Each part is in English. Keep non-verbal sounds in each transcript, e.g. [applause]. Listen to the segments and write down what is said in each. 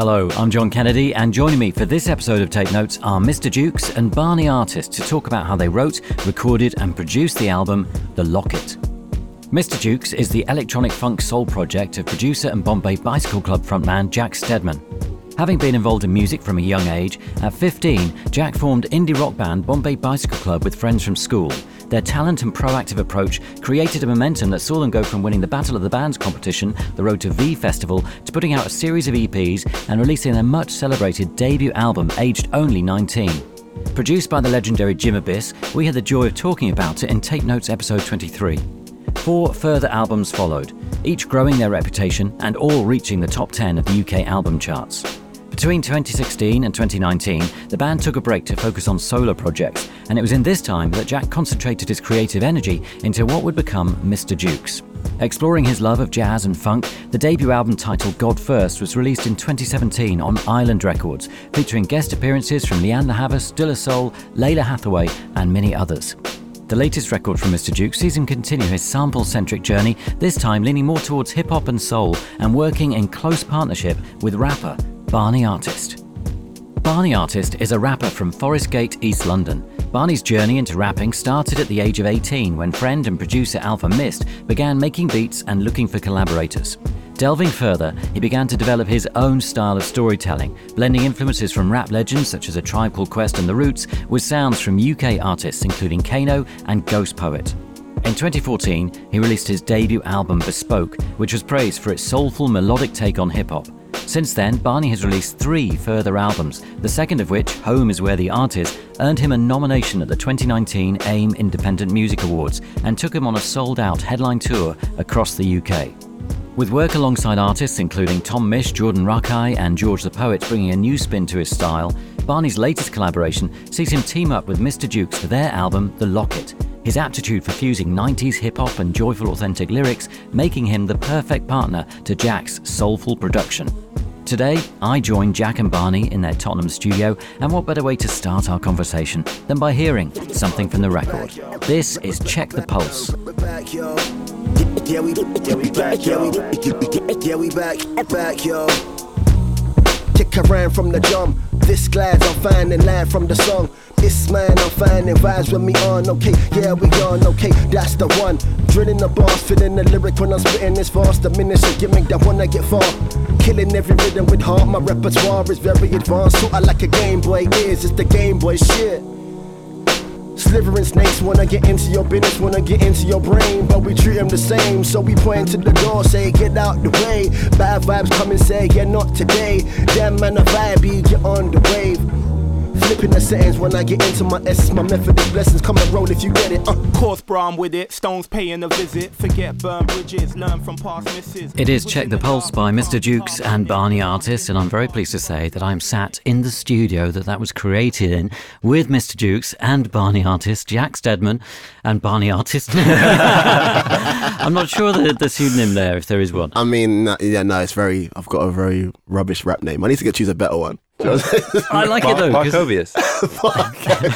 Hello, I'm John Kennedy, and joining me for this episode of Tape Notes are Mr. Jukes and Barney Artist to talk about how they wrote, recorded, and produced the album The Locket. Mr. Jukes is the electronic funk soul project of producer and Bombay Bicycle Club frontman Jack Stedman. Having been involved in music from a young age, at 15, Jack formed indie rock band Bombay Bicycle Club with friends from school. Their talent and proactive approach created a momentum that saw them go from winning the Battle of the Bands competition, the Road to V Festival, to putting out a series of EPs and releasing their much celebrated debut album, aged only 19. Produced by the legendary Jim Abbiss, we had the joy of talking about it in Tape Notes episode 23. Four further albums followed, each growing their reputation and all reaching the top 10 of the UK album charts. Between 2016 and 2019, the band took a break to focus on solo projects, and it was in this time that Jack concentrated his creative energy into what would become Mr. Jukes. Exploring his love of jazz and funk, the debut album titled God First was released in 2017 on Island Records, featuring guest appearances from Lianne Havas, De La Soul, Lalah Hathaway, and many others. The latest record from Mr. Jukes sees him continue his sample centric journey, this time leaning more towards hip hop and soul and working in close partnership with rapper Barney Artist. Barney Artist is a rapper from Forest Gate, East London. Barney's journey into rapping started at the age of 18 when friend and producer Alfa Mist began making beats and looking for collaborators. Delving further, he began to develop his own style of storytelling, blending influences from rap legends such as A Tribe Called Quest and The Roots with sounds from UK artists including Kano and Ghostpoet. In 2014, he released his debut album Bespoke, which was praised for its soulful melodic take on hip hop. Since then, Barney has released three further albums, the second of which, Home is Where the Art Is, earned him a nomination at the 2019 AIM Independent Music Awards and took him on a sold out headline tour across the UK. With work alongside artists including Tom Misch, Jordan Rakei, and George the Poet bringing a new spin to his style, Barney's latest collaboration sees him team up with Mr. Jukes for their album The Locket. His aptitude for fusing 90s hip hop and joyful authentic lyrics making him the perfect partner to Jack's soulful production. Today, I join Jack and Barney in their Tottenham studio, and what better way to start our conversation than by hearing something from the record? This is Check the Pulse. Yeah, we, yeah, we back, yo. Yeah, we back, back, yo. Kick around from the jump. This glad I'm finding land from the song. This man, I'm finding vibes with me on. Okay, yeah, we on. Okay, that's the one. Drilling the bars, filling the lyric when I'm spitting this verse. The miniature gimmick that wanna get far. Killing every rhythm with heart. My repertoire is very advanced. So I like a Game Boy is. It's the Game Boy shit. Slithering snakes wanna get into your business, wanna get into your brain, but we treat them the same. So we point to the door, say get out the way. Bad vibes come and say yeah not today. Damn man a vibe, get on the wave. Flipping the settings when I get into my essence, my method is blessings. Come and roll if you get it. Uh. Course, bro, I'm with it. Stones paying a visit. Forget burn bridges, learn from past misses. It is Check the Pulse by Mr. Jukes and Barney Artist, and I'm very pleased to say that I'm sat in the studio that that was created in with Mr. Jukes and Barney Artist, Jack Stedman and Barney Artist. [laughs] I'm not sure the, the pseudonym there, if there is one. I mean, yeah, no, it's very. I've got a very rubbish rap name. I need to get choose a better one. [laughs] I like it though. Markovius.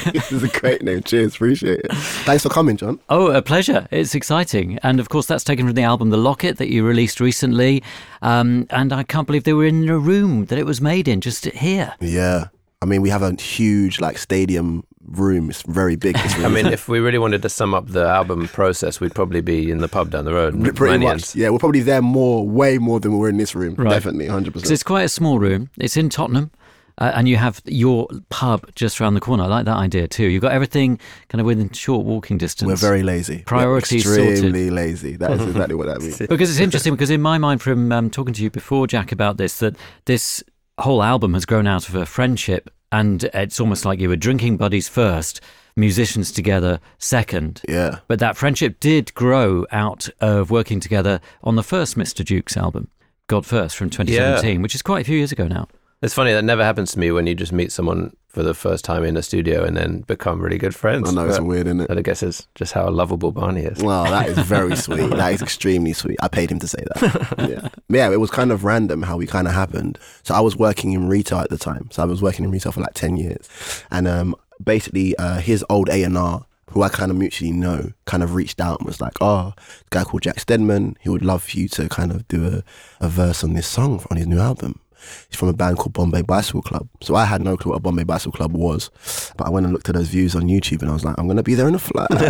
[laughs] this is a great name. Cheers, appreciate it. Thanks for coming, John. Oh, a pleasure. It's exciting. And of course, that's taken from the album The Locket that you released recently. Um, and I can't believe they were in a room that it was made in, just here. Yeah, I mean, we have a huge like stadium room. It's very big. This [laughs] I mean, if we really wanted to sum up the album process, we'd probably be in the pub down the road. pretty Manians. much. Yeah, we're probably there more, way more than we were in this room. Right. Definitely, hundred Because percent. it's quite a small room. It's in Tottenham. Uh, and you have your pub just around the corner. I like that idea too. You've got everything kind of within short walking distance. We're very lazy. We're Priorities extremely sorted. lazy. That is [laughs] exactly what that means. because it's interesting because in my mind from um, talking to you before jack about this that this whole album has grown out of a friendship and it's almost like you were drinking buddies first musicians together second Yeah. but that friendship did grow out of working together on the first mr jukes album god first from 2017 which is quite a few years ago now It's funny that never happens to me when you just meet someone for the first time in a studio and then become really good friends. I know it's weird, isn't it? That I guess is just how lovable Barney is. Well, that is very [laughs] sweet. That is extremely sweet. I paid him to say that. [laughs] Yeah. yeah, it was kind of random how we kind of happened. So I was working in retail at the time. So I was working in retail for like 10 years. And um, basically, uh, his old A&R, who I kind of mutually know, kind of reached out and was like, oh, a guy called Jack Stedman, he would love for you to kind of do a, a verse on this song on his new album. He's from a band called Bombay Bicycle Club. So I had no clue what a Bombay Bicycle Club was. But I went and looked at those views on YouTube and I was like, I'm going to be there in a flat. [laughs]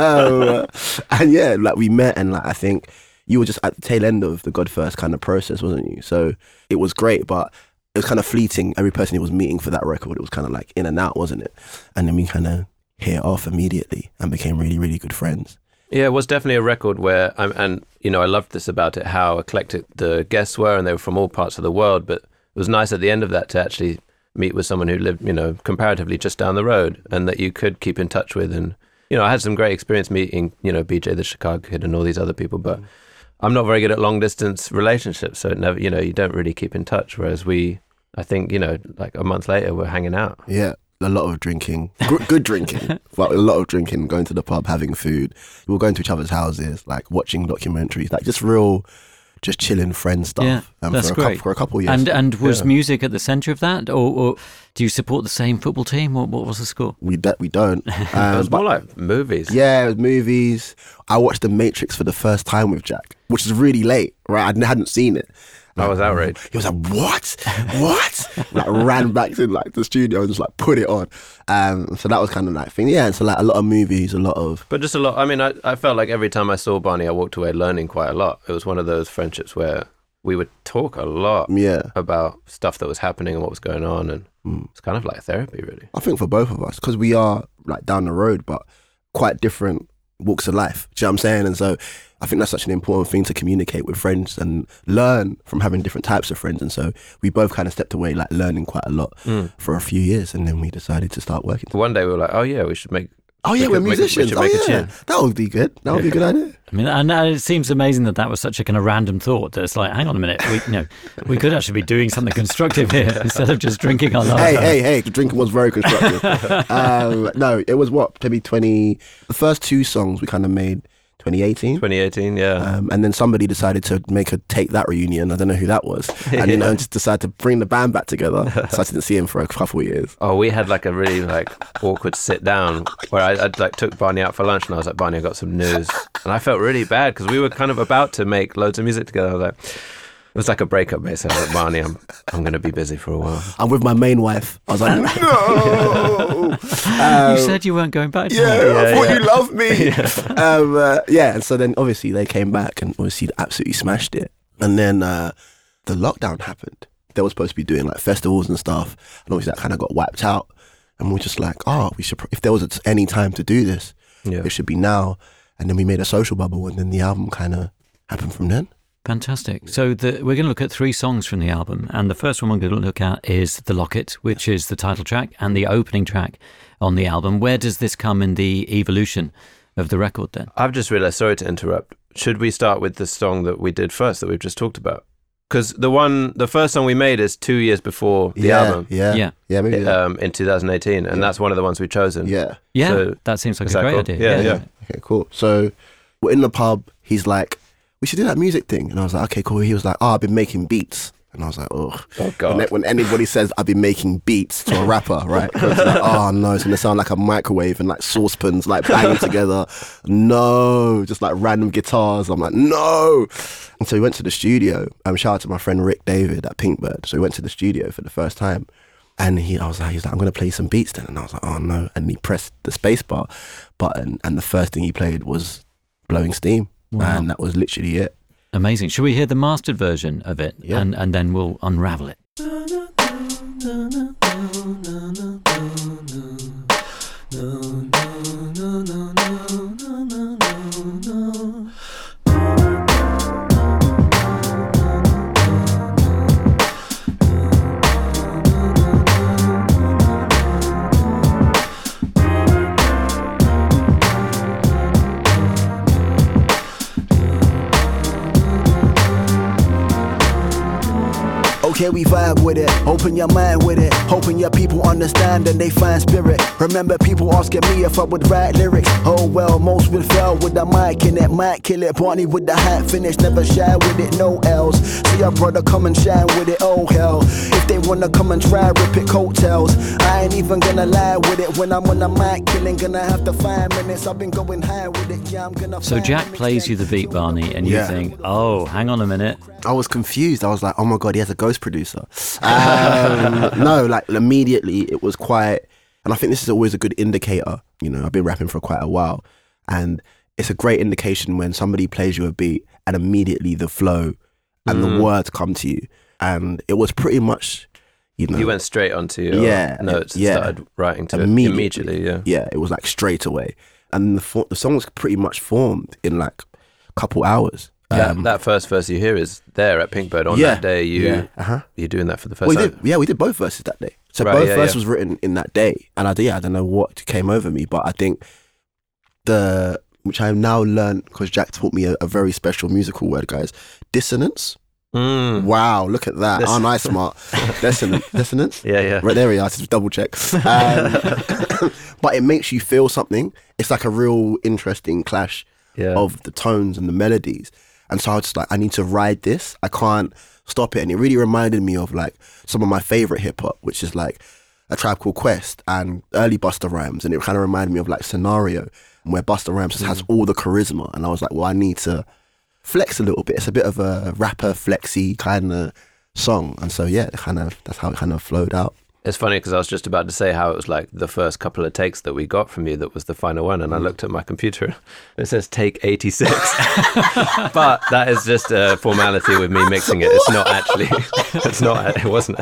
[laughs] Um, and yeah, like we met and like I think you were just at the tail end of the God First kind of process, wasn't you? So it was great, but it was kind of fleeting. Every person he was meeting for that record, it was kind of like in and out, wasn't it? And then we kind of hit it off immediately and became really, really good friends. Yeah, it was definitely a record where, I'm, and you know, I loved this about it how eclectic the guests were, and they were from all parts of the world. But it was nice at the end of that to actually meet with someone who lived, you know, comparatively just down the road, and that you could keep in touch with. And you know, I had some great experience meeting, you know, BJ the Chicago Kid and all these other people, but mm. I'm not very good at long distance relationships, so it never, you know, you don't really keep in touch. Whereas we, I think, you know, like a month later, we're hanging out. Yeah, a lot of drinking, Gr- good drinking, [laughs] but a lot of drinking, going to the pub, having food. We were going to each other's houses, like watching documentaries, like just real, just chilling friend stuff. Yeah, um, that's for a great. Couple, for a couple of years. And and was Yeah. music at the centre of that, or, or do you support the same football team? What, what was the score? we de- we don't. [laughs] It Um, was more like movies. yeah, it was movies. I watched The Matrix for the first time with Jack, which is really late, right? I hadn't seen it. I was outraged. He was like, "What? What?" [laughs] like ran back to like the studio and just like put it on. Um, so that was kind of that thing. Yeah, and so like a lot of movies, a lot of But just a lot. I mean, I, I felt like every time I saw Barney, I walked away learning quite a lot. It was one of those friendships where we would talk a lot yeah. about stuff that was happening and what was going on, and it's kind of like therapy, really. I think for both of us, because we are like down the road, but quite different walks of life. Do you know what I'm saying? And so I think that's such an important thing to communicate with friends and learn from having different types of friends. And so we both kind of stepped away, like learning quite a lot for a few years, and then we decided to start working. One day we were like, oh yeah, we should make. Oh yeah, we we're could make we musicians. oh yeah, that would be good. That would be a good idea. I mean, and uh, it seems amazing that that was such a kind of random thought. That it's like, hang on a minute, we you know, we could actually be doing something constructive here [laughs] instead of just drinking our love. hey, hey, hey! The drinking was very constructive. [laughs] um, no, it was what maybe twenty. The first two songs we kind of made 2018. 2018, yeah. Um, and then somebody decided to make a take that reunion. I don't know who that was. [laughs] And you know, just decided to bring the band back together. So I didn't see him for a couple of years. Oh, we had like a really like awkward sit down where I, I like took Barney out for lunch and I was like, Barney, I got some news, and I felt really bad because we were kind of about to make loads of music together. I was like, was like a breakup basically. Like, Barney, I'm I'm going to be busy for a while. I'm with my main wife. I was like, [laughs] no. Um, you said you weren't going back. To yeah, her. I Yeah, thought yeah. you loved me. [laughs] um, uh, yeah, and so then obviously they came back and obviously absolutely smashed it. And then uh, the lockdown happened. They were supposed to be doing like festivals and stuff, and obviously that kind of got wiped out. And we're just like, oh, we should. pr- If there was any time to do this, Yeah. it should be now. And then we made a social bubble, and then the album kind of happened from then. Fantastic. So the, we're going to look at three songs from the album, and the first one we're going to look at is "The Locket," which is the title track and the opening track on the album. Where does this come in the evolution of the record? Then I've just realized. Sorry to interrupt. Should we start with the song that we did first that we've just talked about? Because the one, the first song we made is two years before the yeah, album, Yeah, Yeah. yeah, maybe. Yeah, um, in 2018, and that's one of the ones we've chosen. yeah. yeah, So- that seems like a that great cool? idea. Yeah, yeah. Okay, cool. So we're in the pub. He's like, we should do that music thing. And I was like, okay, cool. He was like, oh, I've been making beats. And I was like, ugh. Oh God. When, when anybody says I've been making beats to a rapper, right? Like, [laughs] oh no, it's gonna sound like a microwave and like saucepans like banging together. No, just like random guitars. I'm like, no. And so we went to the studio. Um, shout out to my friend Rick David at Pinkbird. So we went to the studio for the first time. And he, I was like, he's like, I'm gonna play some beats then. And I was like, oh no. And he pressed the spacebar button, and the first thing he played was blowing steam, Wow. And that was literally it. Amazing. Should we hear the mastered version of it? Yeah. And, and then we'll unravel it. Okay, we vibe with it. Open your mind with it. Hoping your people understand and they find spirit. Remember people asking me if I would write lyrics. Oh well, most would fail with the mic in it. Might kill it. Barney with the hat finish. Never shy with it. No L's. See your brother come and shine with it. Oh hell. If they wanna come and try, rip it coattails. I ain't even gonna lie with it. When I'm on the mic killing, gonna have to five minutes. I've been going high with it. Yeah, I'm gonna So Jack plays you the beat, Barney, and you Yeah. think, oh, hang on a minute. I was confused. I was like, oh my god, he has a ghost producer. Um, [laughs] no, like immediately it was quite, and I think this is always a good indicator. You know, I've been rapping for quite a while, and it's a great indication when somebody plays you a beat and immediately the flow and the words come to you, and it was pretty much, you know, You went straight onto your Yeah, notes and yeah. started writing to Immediately. immediately. Yeah. yeah, it was like straight away, and the the song was pretty much formed in like a couple hours. That, Um, that first verse you hear is there at Pinkbird on Yeah, that day. You yeah, uh-huh. you're doing that for the first Well, we time. did, yeah, we did both verses that day. So Right, both yeah, verses yeah. was written in that day, and I yeah, I don't know what came over me, but I think the which I have now learned because Jack taught me a, a very special musical word, guys. Dissonance. Mm. Wow, look at that! Aren't I smart? [laughs] Dissonance. Dissonance. Yeah, yeah. Right there we are. Just double check. Um, [laughs] but it makes you feel something. It's like a real interesting clash Yeah. of the tones and the melodies. And so I was just like, I need to ride this. I can't stop it. And it really reminded me of like some of my favorite hip hop, which is like a tribe called Quest and early Busta Rhymes. And it kind of reminded me of like Scenario, where Busta Rhymes just has mm. all the charisma. And I was like, well, I need to flex a little bit. It's a bit of a rapper flexy kind of song. And so yeah, kind of that's how it kind of flowed out. It's funny because I was just about to say how it was like the first couple of takes that we got from you that was the final one, Mm. and I looked at my computer and it says take 86. [laughs] but that is just a formality with me mixing it. It's not actually, [laughs] it's not, it wasn't.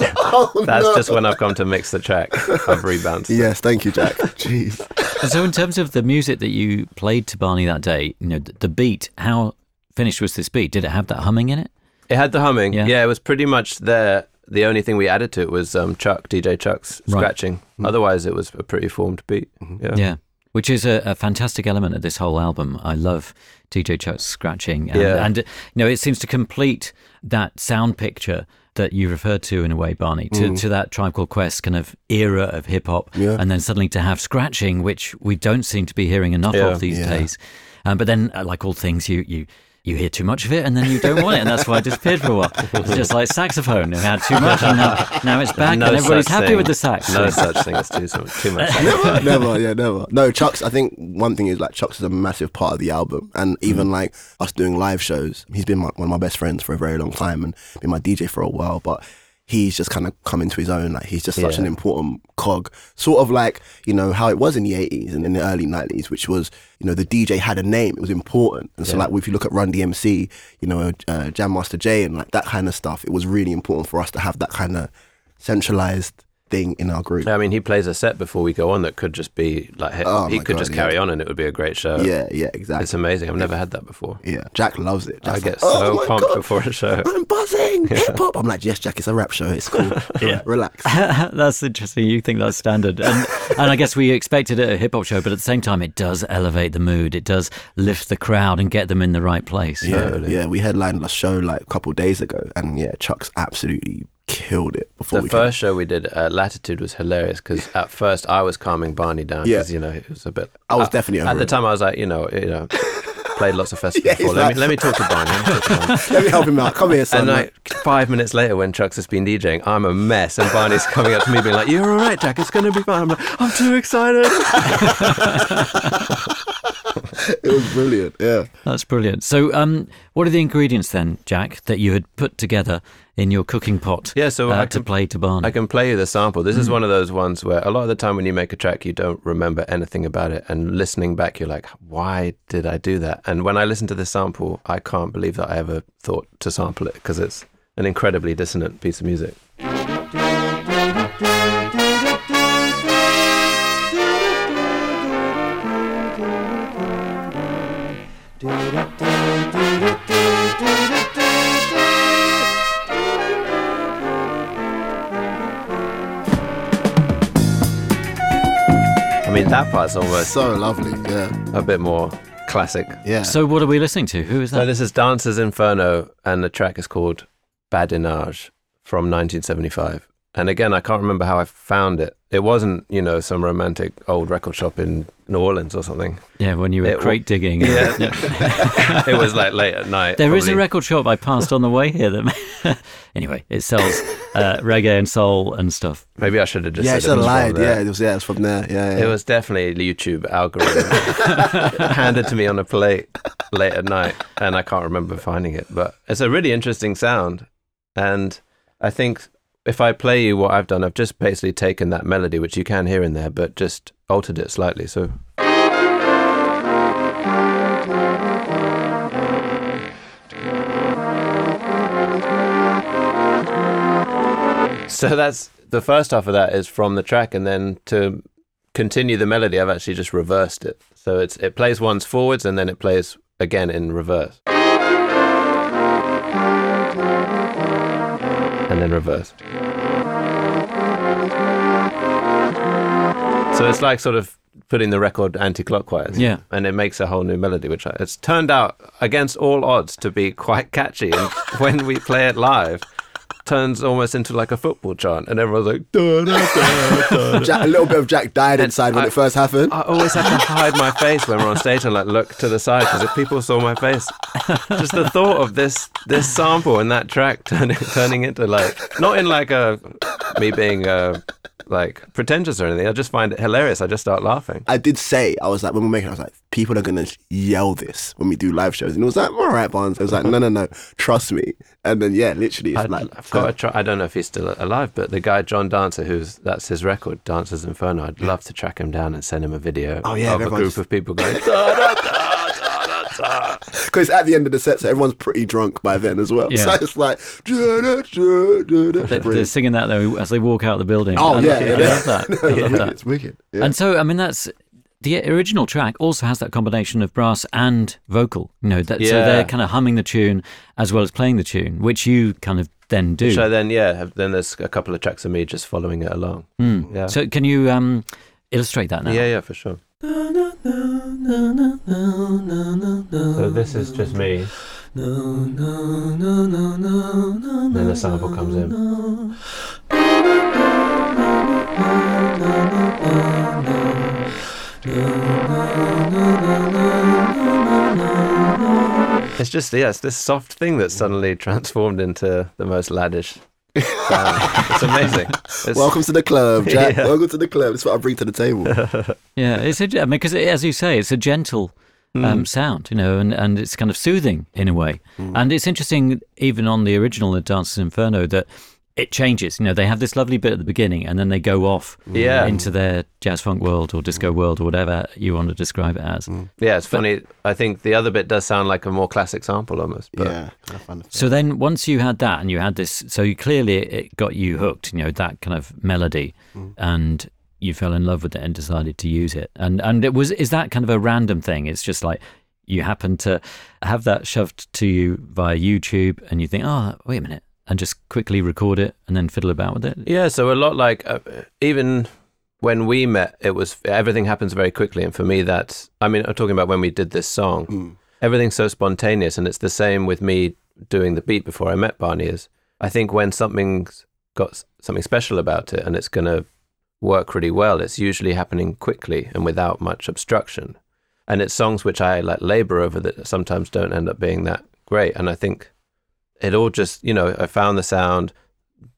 That's just when I've come to mix the track. I've rebounced. Yes, thank you, Jack. [laughs] Jeez. So, in terms of the music that you played to Barney that day, you know, the, the beat, how finished was this beat? Did it have that humming in it? It had the humming. Yeah. Yeah. it was pretty much there. The only thing we added to it was um, Chuck, DJ Chuck's Right. scratching. Otherwise, it was a pretty formed beat. Yeah. Yeah. Which is a, a fantastic element of this whole album. I love DJ Chuck's scratching. And, Yeah. and, you know, it seems to complete that sound picture that you referred to in a way, Barney, to, to that Tribe Called Quest kind of era of hip hop. Yeah. And then suddenly to have scratching, which we don't seem to be hearing enough Yeah. of these days. Um, but then, uh, like all things, you, you, you hear too much of it and then you don't want it. And that's why it disappeared for a while. It's just like saxophone. You had too much and now, now it's back No and everybody's happy thing. with the sax. No such thing as too, too much. [laughs] never, never, yeah, never. No, Chuck's. I think one thing is like Chuck's is a massive part of the album, and even mm. like us doing live shows. He's been my, one of my best friends for a very long time, and been my DJ for a while. But he's just kind of come into his own. Like he's just such Yeah. an important cog, sort of like you know how it was in the '80s and in the early '90s, which was you know the DJ had a name. It was important, and so like if you look at Run DMC, you know uh, Jam Master Jay and like that kind of stuff, it was really important for us to have that kind of centralized thing in our group. I mean, he plays a set before we go on that could just be like he, Oh he could God, just yeah. carry on and it would be a great show. Yeah, yeah, exactly. It's amazing. I've never had that before. Yeah, Jack loves it. I get like, "Oh so my pumped God, before a show. I'm buzzing. [laughs] Hip hop. I'm like, yes, Jack, it's a rap show. It's cool. [laughs] Yeah. Relax. [laughs] that's interesting. You think that's standard, and and I guess we expected it at a hip hop show, but at the same time, it does elevate the mood. It does lift the crowd and get them in the right place. Yeah, Totally. yeah. We headlined a show like a couple days ago, and yeah, Chuck's absolutely killed it before The first show we did at Latitude was hilarious because at first I was calming Barney down Yeah. because you know it was a bit. I was uh, definitely at the it. time I was like you know you know played lots of [laughs] festivals Yeah, before. Let like- me let me talk to Barney. Let me to Barney. [laughs] Let me help him out. Come here, son. And like five minutes later, when Chuck's has been DJing, I'm a mess, and Barney's coming up to me being like, "You're all right, Jack. It's gonna be fine." I'm like, "I'm too excited." [laughs] [laughs] it was brilliant. Yeah. That's brilliant. So, um, what are the ingredients then, Jack, that you had put together in your cooking pot? Yeah, so uh, I to play to Barney. I can play you the sample. This is one of those ones where a lot of the time when you make a track, you don't remember anything about it. And listening back, you're like, why did I do that? And when I listen to the sample, I can't believe that I ever thought to sample it because it's an incredibly dissonant piece of music. That part's almost So lovely. Yeah. a bit more classic. Yeah. so, what are we listening to? Who is that? So this is Dancers Inferno, and the track is called Badinage from 1975. And again, I can't remember how I found it. It wasn't, you know, some romantic old record shop in New Orleans or something. Yeah, when you were It wa- crate digging. Yeah. [laughs] [laughs] it was like late at night. There is a record shop I passed on the way here that, [laughs] anyway, it sells uh, reggae and soul and stuff. Maybe I should have just yeah, said it's it a was from lied. Yeah, it was. Yeah, it's from there. Yeah, yeah. It was definitely a YouTube algorithm handed to me on a plate late at night, and I can't remember finding it. But it's a really interesting sound, and I think if I play you what I've done, I've just basically taken that melody, which you can hear in there, but just altered it slightly. So. So that's the first half of that is from the track, and then to continue the melody, I've actually just reversed it. So it's it plays once forwards, and then it plays again in reverse, then reverse. So it's like sort of putting the record anti-clockwise, Yeah. and it makes a whole new melody, which I, it's turned out against all odds to be quite catchy. And [laughs] when we play it live, turns almost into like a football chant, and everyone's like, da, da, da. [laughs] Jack, a little bit of Jack died inside when I- it first happened. I always have to hide my face when we're on stage and like look to the side because if people saw my face, just the thought of this this sample and that track turning turning into like not in like a me being uh like pretentious or anything. I just find it hilarious. I just start laughing. I did say, I was like, when we're making it, I was like, people are going to yell this when we do live shows. And it was like, all right, Barnes. I was like, no, no, no, trust me. And then, yeah, literally, it's I'd, like, I've got uh, to try. I don't know if he's still alive, but the guy John Dancer, who's that's his record, Dancers Inferno. I'd love to track him down and send him a video Oh, yeah, of a group of people [laughs] going. "Da, da, da, da, da, da." Because at the end of the set, so everyone's pretty drunk by then as well. Yeah. So it's like. They, they're singing that though as they walk out the building. Oh, I yeah, love yeah, I love that. [laughs] I love that. It's wicked. And so, I mean, that's the original track also has that combination of brass and vocal. You know, that, so they're kind of humming the tune as well as playing the tune, which you kind of then do. So then, yeah, have- then there's a couple of tracks of me just following it along. Mm. Yeah. So, can you um, illustrate that now? Yeah, yeah, for sure. So this is just me. Then the sample comes in. It's just it's this soft thing that's suddenly transformed into the most laddish. Sound. it's amazing. It's, Welcome to the club, Jack. [laughs] Yeah. Welcome to the club. That's what I bring to the table. [laughs] Yeah, it's a, I mean, because as you say, it's a gentle Hmm. um, sound, you know, and, and it's kind of soothing in a way. And it's interesting, even on the original The Dancer's Inferno, that it changes. You know, they have this lovely bit at the beginning, and then they go off Yeah. into their jazz funk world or disco world or whatever you want to describe it as. Mm. Yeah, it's funny. I think the other bit does sound like a more classic sample almost. But yeah. I find it- So then, once you had that, and you had this, so you, clearly it got you hooked. You know that kind of melody, mm. and you fell in love with it and decided to use it. And and it was is that kind of a random thing? It's just like you happen to have that shoved to you via YouTube, and you think, oh, wait a minute, and just quickly record it and then fiddle about with it. Yeah, so a lot like uh, even when we met, it was everything happens very quickly, and for me, that's I mean, I'm talking about when we did this song. Everything's so spontaneous, and it's the same with me doing the beat before I met Barney. Is I think when something's got something special about it, and it's going to work really well, it's usually happening quickly and without much obstruction. And it's songs which I like labor over that sometimes don't end up being that great. And I think it all just, you know, I found the sound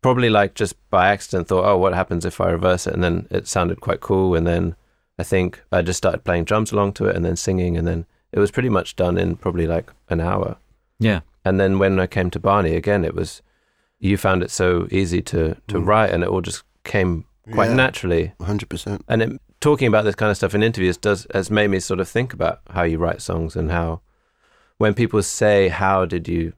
probably like just by accident thought, oh, what happens if I reverse it? And then it sounded quite cool. And then I think I just started playing drums along to it and then singing. And then it was pretty much done in probably like an hour. Yeah, And then when I came to Barney again, it was, you found it so easy to, to mm. write and it all just came quite Yeah. naturally. 100%. And it, talking about this kind of stuff in interviews does has made me sort of think about how you write songs and how when people say how did you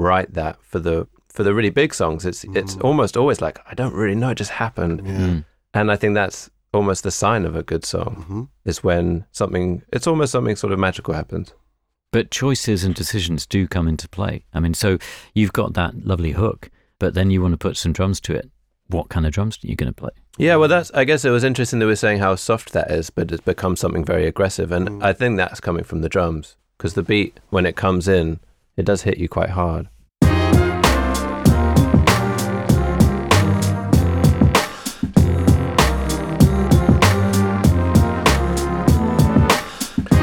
write that for the for the really big songs it's it's almost always like I don't really know it just happened Yeah. Mm. and I think that's almost the sign of a good song hmm is when something it's almost something sort of magical happens but choices and decisions do come into play. I mean, so you've got that lovely hook, but then you want to put some drums to it. What kind of drums are you going to play? yeah well that's I guess it was interesting that we were saying how soft that is but it's become something very aggressive and I think that's coming from the drums because the beat when it comes in it does hit you quite hard.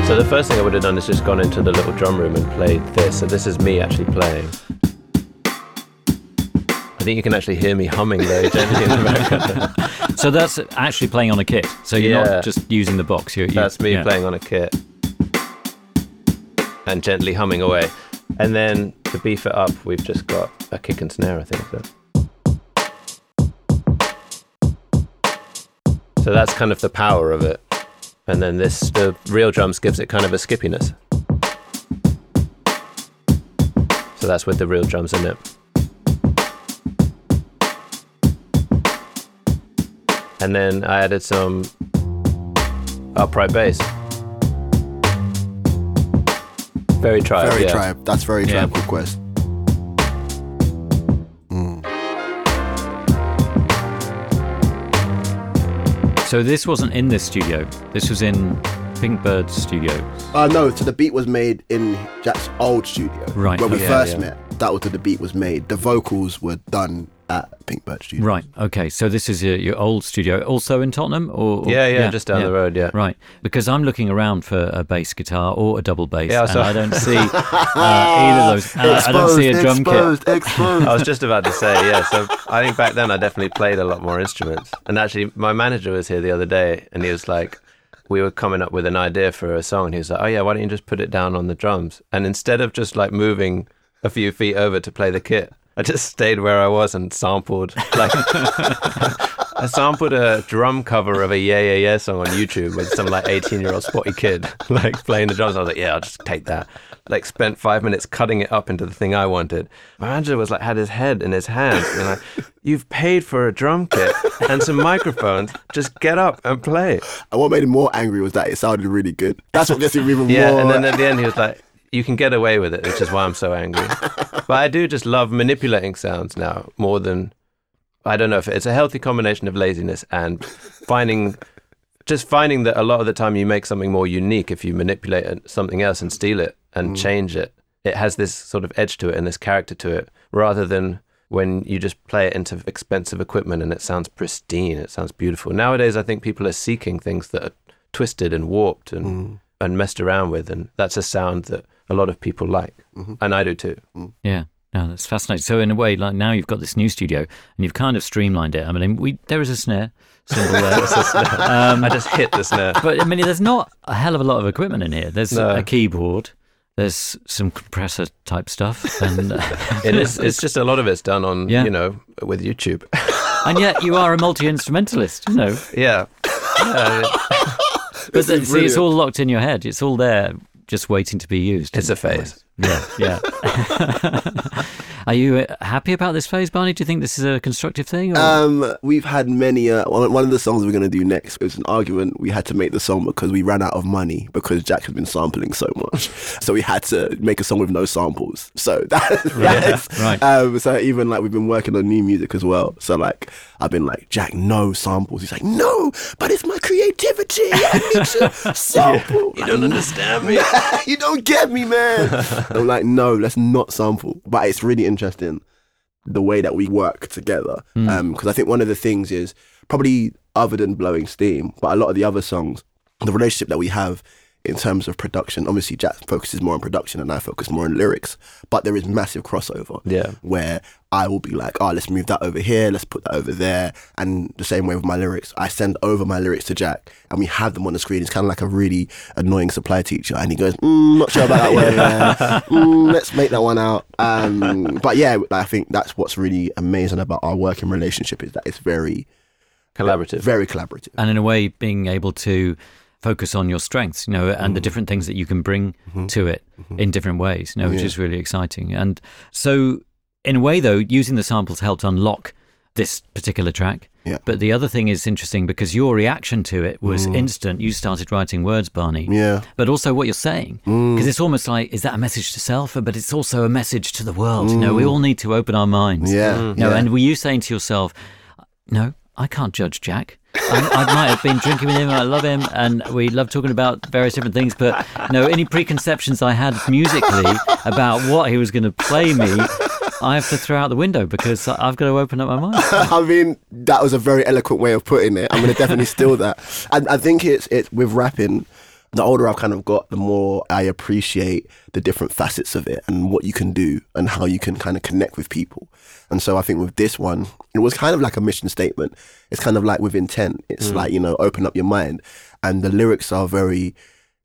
So the first thing I would have done is just gone into the little drum room and played this. So this is me actually playing. I think you can actually hear me humming though, [laughs] [laughs] so that's actually playing on a kit. So you're yeah. not just using the box. You, you, that's me yeah. playing on a kit and gently humming away. And then to beef it up, we've just got a kick and snare, I think. So, so that's kind of the power of it. And then this, the real drums gives it kind of a skippiness. So that's with the real drums in it. And then I added some upright bass. Very tribe. Very yeah. tribe. That's very Yeah. tribe called Quest. So this wasn't in this studio. This was in Pinkbird Studios. Uh, no, so the beat was made in Jack's old studio. Right, When we okay. first Yeah, yeah. met, that was where the beat was made. The vocals were done at Pinkbird Studio. Right. Okay. So this is your, your old studio, also in Tottenham, or, or- Yeah, yeah, just down the road, yeah. Right. Because I'm looking around for a bass guitar or a double bass, Yeah, and I don't [laughs] see uh, either of those. And I- I don't see a drum kit. exposed, [laughs] exposed. I was just about to say, yeah. So I think back then I definitely played a lot more instruments. And actually, my manager was here the other day, and he was like, we were coming up with an idea for a song, and he was like, "Oh yeah, why don't you just put it down on the drums?" And instead of just like moving a few feet over to play the kit, I just stayed where I was and sampled like. [laughs] I sampled a drum cover of a Yeah Yeah Yeah song on YouTube with some like 18 year old spotty kid [laughs] like playing the drums. I was like, yeah, I'll just take that. Like spent five minutes cutting it up into the thing I wanted. My manager was like, had his head in his hands and like, you've paid for a drum kit and some microphones. Just get up and play. and what made him more angry was that it sounded really good. That's what gets him even Yeah, more. and then at the end he was like, "You can get away with it," which is why I'm so angry. [laughs] but I do just love manipulating sounds now more than I don't know if it's a healthy combination of laziness and finding just finding that a lot of the time you make something more unique if you manipulate something else and steal it and mm. change it. It has this sort of edge to it and this character to it, rather than when you just play it into expensive equipment and it sounds pristine, it sounds beautiful. Nowadays, I think people are seeking things that are twisted and warped and mm. and messed around with, and that's a sound that a lot of people like, and I do too. Yeah. No, that's fascinating. So in a way, like now you've got this new studio and you've kind of streamlined it. I mean, we there is a snare cymbal [laughs] there. Um, I just hit the snare. but I mean, there's not a hell of a lot of equipment in here. There's No. a keyboard. There's some compressor type stuff, and [laughs] uh, It is. [laughs] It's just a lot of it's done on, Yeah. you know, with YouTube. and yet you are a multi instrumentalist. You know, yeah. Yeah, but the, see, it's all locked in your head. It's all there, just waiting to be used. It's a phase. Yeah, yeah. [laughs] Are you uh, happy about this phase, Barney? Do you think this is a constructive thing? Or? Um, we've had many. Uh, one, one of the songs we're going to do next was an argument. We had to make the song because we ran out of money because Jack has been sampling so much. [laughs] So we had to make a song with no samples. So [laughs] that, that is, right. Um, so even like we've been working on new music as well. So like I've been like Jack, no samples. He's like, no, but it's my creativity. I need to sample. You don't understand me. you don't get me, man. I'm like, no, let's not sample. But it's really interesting the way that we work together. Hmm. Um, because I think one of the things is probably other than blowing steam, but a lot of the other songs, the relationship that we have in terms of production. Obviously, Jack focuses more on production and I focus more on lyrics, but there is massive crossover. Yeah. Where I will be like, oh, let's move that over here, let's put that over there. And the same way with my lyrics, I send over my lyrics to Jack and we have them on the screen. It's kind of like a really annoying supply teacher. And he goes, mm, not sure about that one. [laughs] yeah. Mm, let's make that one out. Um, but yeah, I think that's what's really amazing about our working relationship is that it's very, Collaborative. very collaborative. and in a way, being able to focus on your strengths, you know, and the mm. different things that you can bring mm-hmm. to it mm-hmm. in different ways, you know, which Yeah. is really exciting. And so, in a way, though, using the samples helped unlock this particular track. Yeah. But the other thing is interesting because your reaction to it was mm. instant. You started writing words, Barney. Yeah. But also what you're saying, mm. because it's almost like, is that a message to self? But it's also a message to the world. You know, we all need to open our minds. Yeah. No, yeah. and were you saying to yourself, no, I can't judge Jack. I, I might have been drinking with him. I love him, and we love talking about various different things. But no, any preconceptions I had musically about what he was going to play me, I have to throw out the window because I've got to open up my mind. [laughs] I mean, that was a very eloquent way of putting it. I'm going to definitely steal that. And I think it's it's with rapping. the older I've kind of got, the more I appreciate the different facets of it and what you can do and how you can kind of connect with people. And so I think with this one, it was kind of like a mission statement. It's kind of like with intent. It's mm. like, you know, open up your mind. And the lyrics are very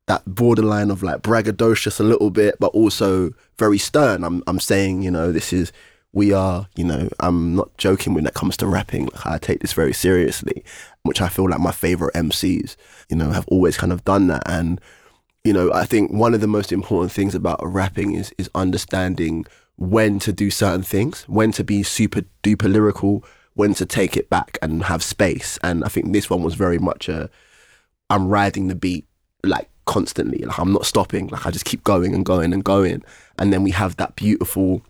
that borderline of like braggadocious a little bit, but also very stern. I'm I'm saying, you know, this is we are, you know, I'm not joking when it comes to rapping. Like I take this very seriously, which I feel like my favorite MCs, you know, have always kind of done that. And, you know, I think one of the most important things about rapping is is understanding when to do certain things, when to be super duper lyrical, when to take it back and have space. And I think this one was very much a I'm riding the beat like constantly. Like I'm not stopping. Like I just keep going and going and going. And then we have that beautiful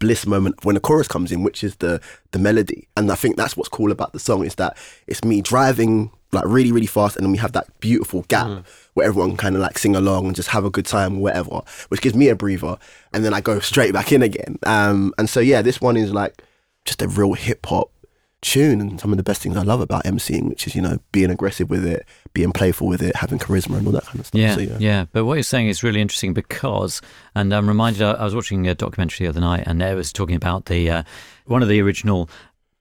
bliss moment when the chorus comes in, which is the the melody. And I think that's what's cool about the song is that it's me driving like really, really fast, and then we have that beautiful gap where everyone can kind of like sing along and just have a good time, or whatever, which gives me a breather. And then I go straight back in again. Um, and so yeah, this one is like just a real hip hop tune and some of the best things I love about MCing, which is, you know, being aggressive with it, being playful with it, having charisma and all that kind of stuff. Yeah, So, yeah, But what you're saying is really interesting because, and I'm reminded, I I was watching a documentary the other night, and it was talking about the uh, one of the original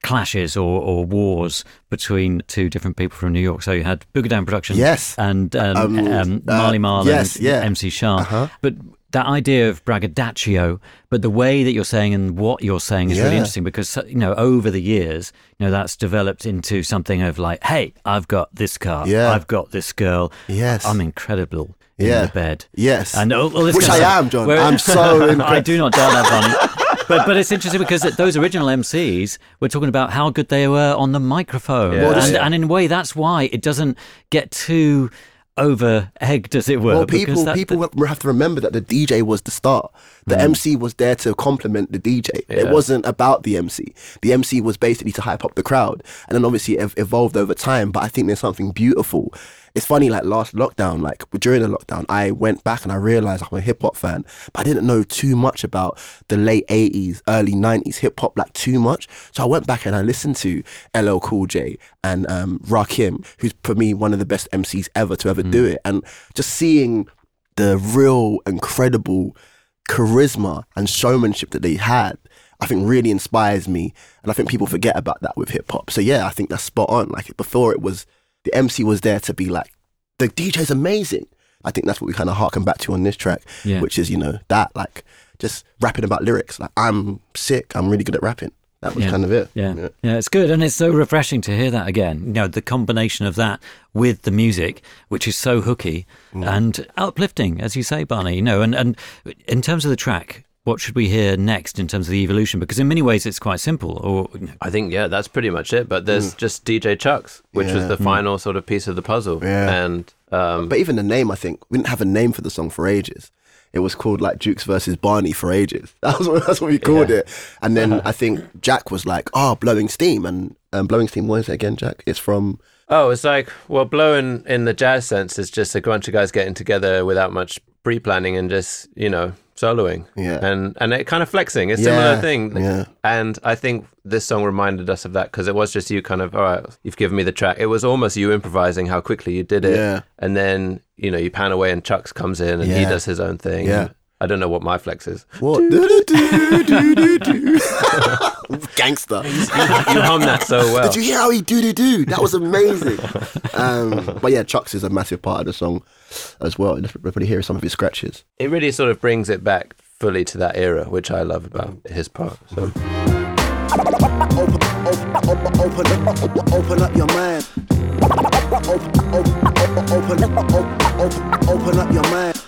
clashes or, or wars between two different people from New York. So you had Boogie Down Productions, Yes. and um, Um, um, uh, Marley Marl yes, and yeah. MC Shan. Uh-huh. But that idea of braggadocio, but the way that you're saying and what you're saying is really interesting because you know over the years, you know that's developed into something of like, hey, I've got this car, Yeah. I've got this girl, Yes. I'm incredible in the bed. Yes. And all, all this Which I stuff. am, John. Where- I'm so [laughs] I do not doubt that, Barney. [laughs] but but it's interesting because those original MCs were talking about how good they were on the microphone, Yeah. And, and in a way that's why it doesn't get too over egged, as it were. Well, people that- people have to remember that the DJ was the star. The MC was there to complement the DJ. It wasn't about the MC. The MC was basically to hype up the crowd, and then obviously it evolved over time. But I think there's something beautiful. It's funny, like last lockdown, like during the lockdown, I went back and I realized I'm a hip hop fan, but I didn't know too much about the late 80s, early 90s hip hop, like too much. So I went back and I listened to LL Cool J and um, Rakim, who's for me one of the best MCs ever to ever do it. And just seeing the real incredible charisma and showmanship that they had, I think really inspires me. And I think people forget about that with hip hop. So yeah, I think that's spot on. Like before it was the MC was there to be like, the DJ's amazing. I think that's what we kind of harken back to on this track, Yeah. which is, you know, that like just rapping about lyrics. Like I'm sick, I'm really good at rapping. That was Yeah. kind of it. Yeah. yeah, it's good, and it's so refreshing to hear that again. You know, the combination of that with the music, which is so hooky Mm. and uplifting, as you say, Barney. You know, and and in terms of the track, what should we hear next in terms of the evolution? Because in many ways, it's quite simple. Or I think yeah, that's pretty much it. But there's just DJ Chucks, which was the final sort of piece of the puzzle. Yeah. And um, But even the name, I think we didn't have a name for the song for ages. It was called like Jukes versus Barney for ages. [laughs] That was what, that's what we called Yeah. it. And then [laughs] I think Jack was like, "Oh, blowing steam," and um, blowing steam. What is it again, Jack? It's from oh, it's like well, blowing in the jazz sense is just a bunch of guys getting together without much pre-planning and just you know soloing. Yeah. And and it kind of flexing. It's a similar thing. yeah. And I think this song reminded us of that because it was just you kind of all right. You've given me the track. It was almost you improvising how quickly you did it. Yeah. And then you know you pan away and Chucks comes in and he does his own thing. Yeah. I don't know what my flex is. what? [laughs] Gangster. you hum that so well. Did you hear how he do do do? That was amazing. um, but yeah, Chucks is a massive part of the song as well. Let's probably hear some of his scratches. it really sort of brings it back fully to that era, which I love about his part. So Open, open, open, open, up, open up your mind. Open, open, open, open, open, open up your mind.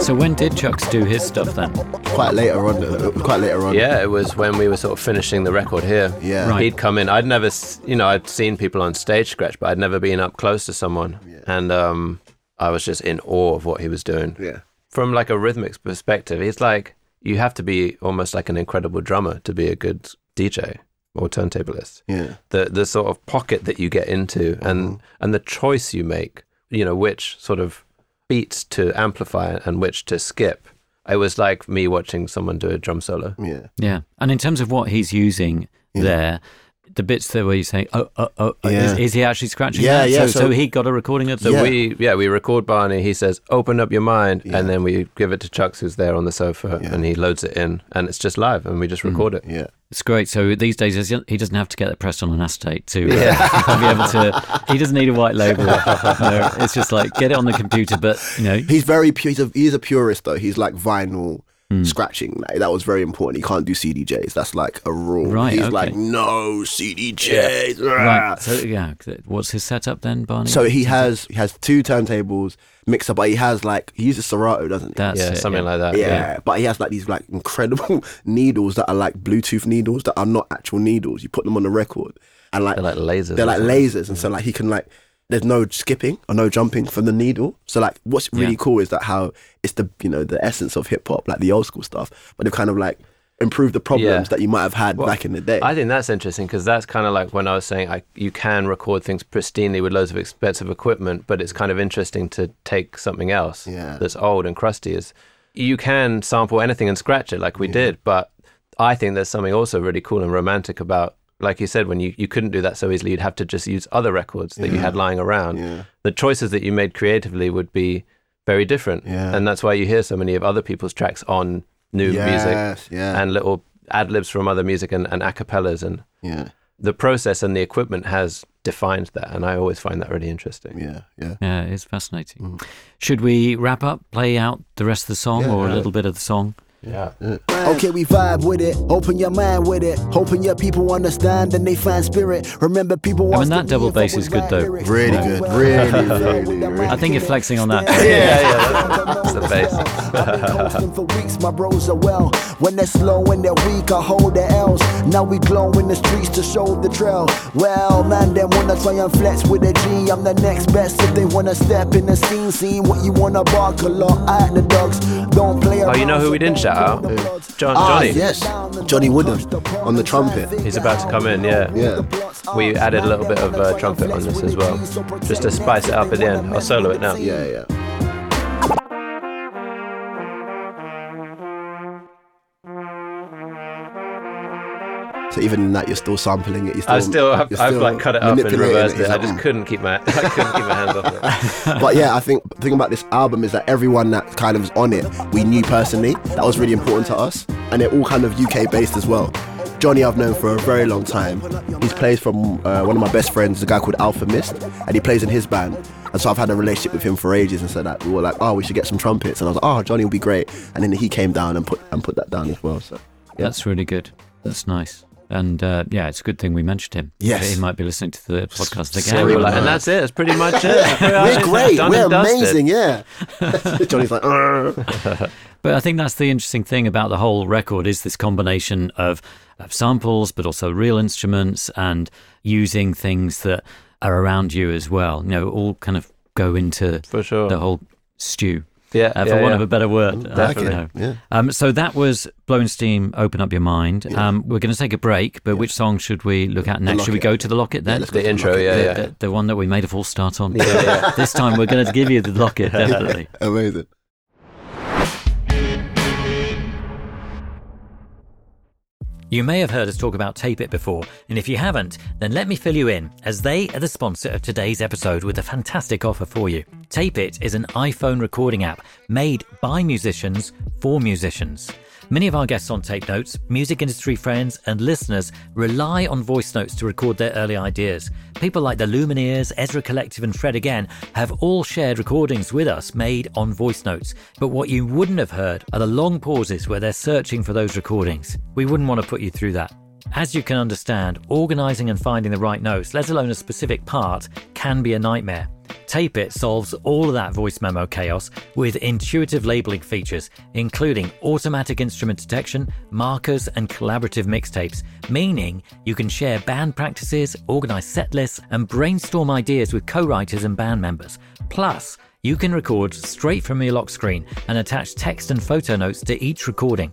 So, when did Chucks do his stuff then? Quite later on, quite later on. yeah, it was when we were sort of finishing the record here. Yeah. Right. He'd come in. I'd never, you know, I'd seen people on stage scratch, but I'd never been up close to someone, yeah. and um, I was just in awe of what he was doing. Yeah. From like a rhythmic perspective, he's like you have to be almost like an incredible drummer to be a good DJ or turntablist. Yeah. the the sort of pocket that you get into and and the choice you make you know which sort of beats to amplify and which to skip it was like me watching someone do a drum solo. Yeah. Yeah, and in terms of what he's using there, the bits there where you say, "Oh, oh, oh," oh," Yeah. is, is he actually scratching? Yeah, that? yeah, So, so, so- he got a recording of So the. Yeah. we yeah we record Barney. He says, "Open up your mind," Yeah. and then we give it to Chucks, who's there on the sofa, Yeah. and he loads it in, and it's just live, and we just record it. Yeah. It's great. So these days he doesn't have to get it pressed on an acetate to uh, [laughs] be able to. He doesn't need a white label. [laughs] no, it's just like get it on the computer. But you know, He's very pure. He's a, he's a purist though. He's like vinyl Hmm. scratching. Like, that was very important. He can't do CDJs. That's like a rule. Right, He's okay. like no CDJs. right. So yeah, what's his setup then, Barney? So he has he has two turntables mixer, but he has like he uses Serato, doesn't he? that's yeah, it, something yeah. like that. yeah, but he has like these like incredible [laughs] needles that are like Bluetooth needles that are not actual needles. You put them on the record, and like They're like lasers. they're like lasers, and so like he can like there's no skipping or no jumping from the needle. So like what's really Yeah. cool is that how it's the you know the essence of hip hop, like the old school stuff, but they've kind of like improved the problems Yeah. that you might have had Well, back in the day. I think that's interesting because that's kind of like when I was saying I, you can record things pristinely with loads of expensive equipment, but it's kind of interesting to take something else Yeah. that's old and crusty. Is you can sample anything and scratch it like we did, but I think there's something also really cool and romantic about, like you said, when you, you couldn't do that so easily, you'd have to just use other records that you had lying around. Yeah. The choices that you made creatively would be very different, Yeah. and that's why you hear so many of other people's tracks on new music yeah. and little ad libs from other music and, and acapellas and yeah, the process and the equipment has defined that and I always find that really interesting. yeah, yeah. Yeah, it's fascinating. Mm-hmm. Should we wrap up, play out the rest of the song, or a little bit of the song? Yeah. Okay, we vibe with it. Open your mind with it. Hoping your people understand and they find spirit. Remember, people. I mean, that double bass is good, though. Really good, really, really, really I think you're flexing on that. Yeah, yeah, [laughs] that's the bass. I've been for weeks, my bros are well. When they're slow and they're weak, I hold their L's. Now we glow in the streets to show the trail. Well, man, them wanna try and flex with a G. I'm the next best if they wanna step in the scene. Scene what you wanna bark a lot at the dogs. Don't play Oh, you know who we didn't shout out? John Ah, Johnny. yes, Johnny Woodham on the trumpet. He's about to come in, yeah. Yeah. We added a little bit of uh, trumpet on this as well, just to spice it up at the end. I'll solo it now. Yeah, yeah. So even in that, you're still sampling it. You're still, I still, I've, you're I've like cut it up and manipulating reversed it. It's I just couldn't keep my, [laughs] I couldn't keep my hands off it. [laughs] but yeah, I think the thing about this album is that everyone that kind of is on it, we knew personally. That was really important to us, and they're all kind of UK based as well. Johnny, I've known for a very long time. He plays from uh, one of my best friends, a guy called Alfa Mist, and he plays in his band. And so I've had a relationship with him for ages, and so that we were like, oh, we should get some trumpets, and I was like, oh, Johnny will be great. And then he came down and put and put that down as well. So yeah. That's really good. That's nice. And uh, yeah, it's a good thing we mentioned him. Yes. He might be listening to the podcast again. like, and that's it. That's pretty much it. [laughs] we're great. We're amazing. Yeah. [laughs] Johnny's like, But I think that's the interesting thing about the whole record is this combination of, of samples, but also real instruments and using things that are around you as well. You know, all kind of go into For sure. the whole stew, Yeah, uh, for yeah, want yeah. of a better word. uh, Definitely. yeah. Um, so that was Blowing Steam, Open Up Your Mind. Um, we're going to take a break, but which song should we look at next? Should we go to the Locket then? let's The intro, yeah, the, yeah. the, the one that we made a false start on. Yeah, yeah. [laughs] this time we're going to give you the Locket, [laughs] definitely. Amazing. You may have heard us talk about Tape It before, and if you haven't, then let me fill you in, as they are the sponsor of today's episode with a fantastic offer for you. Tape It is an iPhone recording app made by musicians for musicians. Many of our guests on Tape Notes, music industry friends, and listeners rely on voice notes to record their early ideas. People like the Lumineers, Ezra Collective, and Fred Again have all shared recordings with us made on voice notes. But what you wouldn't have heard are the long pauses where they're searching for those recordings. We wouldn't want to put you through that. As you can understand, organising and finding the right notes, let alone a specific part, can be a nightmare. Tape It solves all of that voice memo chaos with intuitive labeling features, including automatic instrument detection, markers, and collaborative mixtapes, meaning you can share band practices, organize set lists, and brainstorm ideas with co writers and band members. Plus, you can record straight from your lock screen and attach text and photo notes to each recording.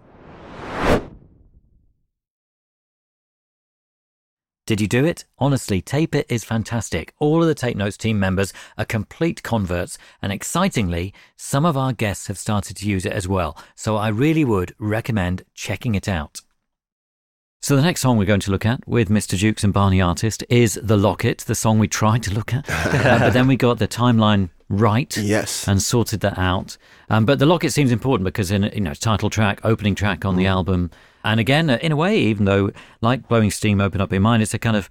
Did you do it? Honestly, Tape It is fantastic. All of the Tape Notes team members are complete converts, and excitingly, some of our guests have started to use it as well. So I really would recommend checking it out. So the next song we're going to look at with Mr. Jukes and Barney Artist is The Locket, the song we tried to look at. Uh, [laughs] but then we got the timeline right Yes. and sorted that out. Um, but the locket seems important because in you know title track, opening track on the album, and again uh, in a way, even though like blowing steam, open up your mind, it's a kind of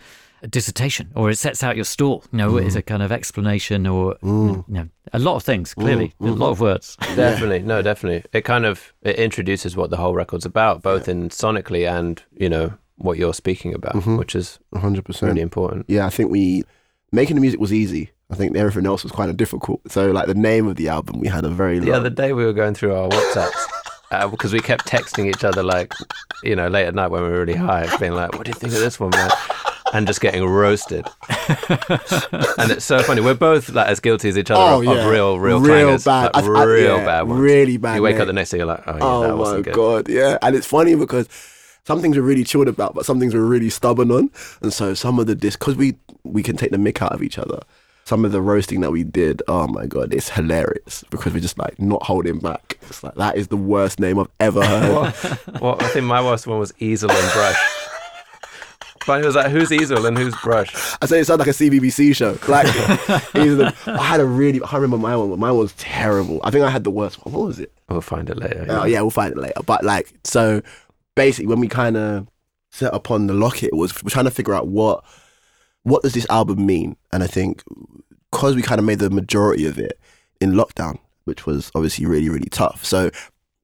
dissertation or it sets out your stall. You know, it's mm-hmm. a kind of explanation or mm. you know a lot of things. Clearly, mm, mm-hmm. a lot of words. [laughs] Definitely, no, definitely. It kind of it introduces what the whole record's about, both in sonically and you know what you're speaking about, mm-hmm. which is 100%. really important. Yeah, I think we making the music was easy. I think everything else was kind of difficult. So, like the name of the album, we had a very The long- other day we were going through our WhatsApps [laughs] Uh, because we kept texting each other like, you know, late at night when we were really high, being like, "What do you think of this one, man?" And just getting roasted. [laughs] and it's so funny. We're both like as guilty as each other Oh, of, yeah. of real, real, Real clangers, bad. like, I- real yeah, bad ones. really bad, You wake mate. up the next day, you're like, "Oh, yeah, Oh that my wasn't good." god, yeah. And it's funny because some things we're really chilled about, but some things we're really stubborn on. And so some of the dis because we we can take the mick out of each other. Some of the roasting that we did, oh my god, it's hilarious because we're just like not holding back. It's like that is the worst name I've ever heard. Well, I think my worst one was easel and brush. Funny it was like, who's easel and who's brush? I say it sounded like a CBBC show. Like, [laughs] the- I had a really, I remember my one, but mine was terrible. I think I had the worst one. What was it? We'll find it later. Oh yeah, we'll find it later. But like, so basically, when we kind of set upon the locket, it was we're trying to figure out what what does this album mean, and I think because we kind of made the majority of it in lockdown, which was obviously really really tough. So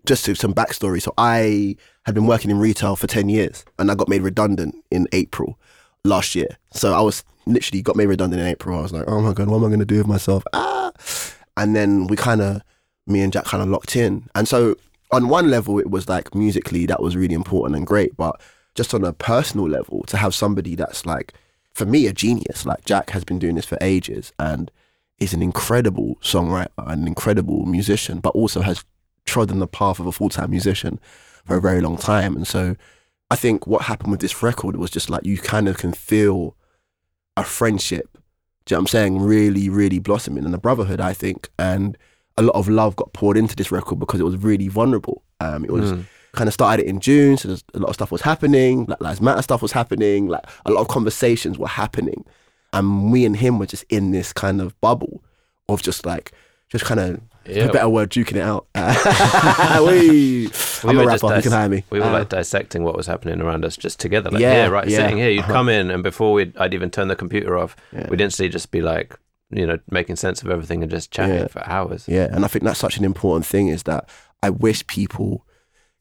just to some backstory, so I had been working in retail for ten years, and I got made redundant in April last year. So I was literally got made redundant in April. I was like, oh my god, what am I going to do with myself? Ah, and then we kind of me and Jack kind of locked in. And so on one level, it was like musically that was really important and great, but just on a personal level, to have somebody that's like, for me, a genius. Like Jack has been doing this for ages and is an incredible songwriter, an incredible musician, but also has trodden the path of a full time musician for a very long time. And so I think what happened with this record was just like you kind of can feel a friendship, do you know what I'm saying, really, really blossoming and a brotherhood, I think. And a lot of love got poured into this record because it was really vulnerable. Um, it was kind of started it in June, so there's a lot of stuff was happening, Black Lives Matter stuff was happening, like a lot of conversations were happening, and we and him were just in this kind of bubble of just like, just kind of. Yeah. A better word, duking it out. [laughs] [laughs] we, I'm were a rapper. You can hire me. We were Uh, like dissecting what was happening around us just together, like Yeah, here, right, yeah. sitting here. You'd Uh-huh. come in, and before we'd, I'd even turn the computer off, Yeah. we'd instantly just be like, you know, making sense of everything and just chatting Yeah. for hours. Yeah, and I think that's such an important thing is that I wish people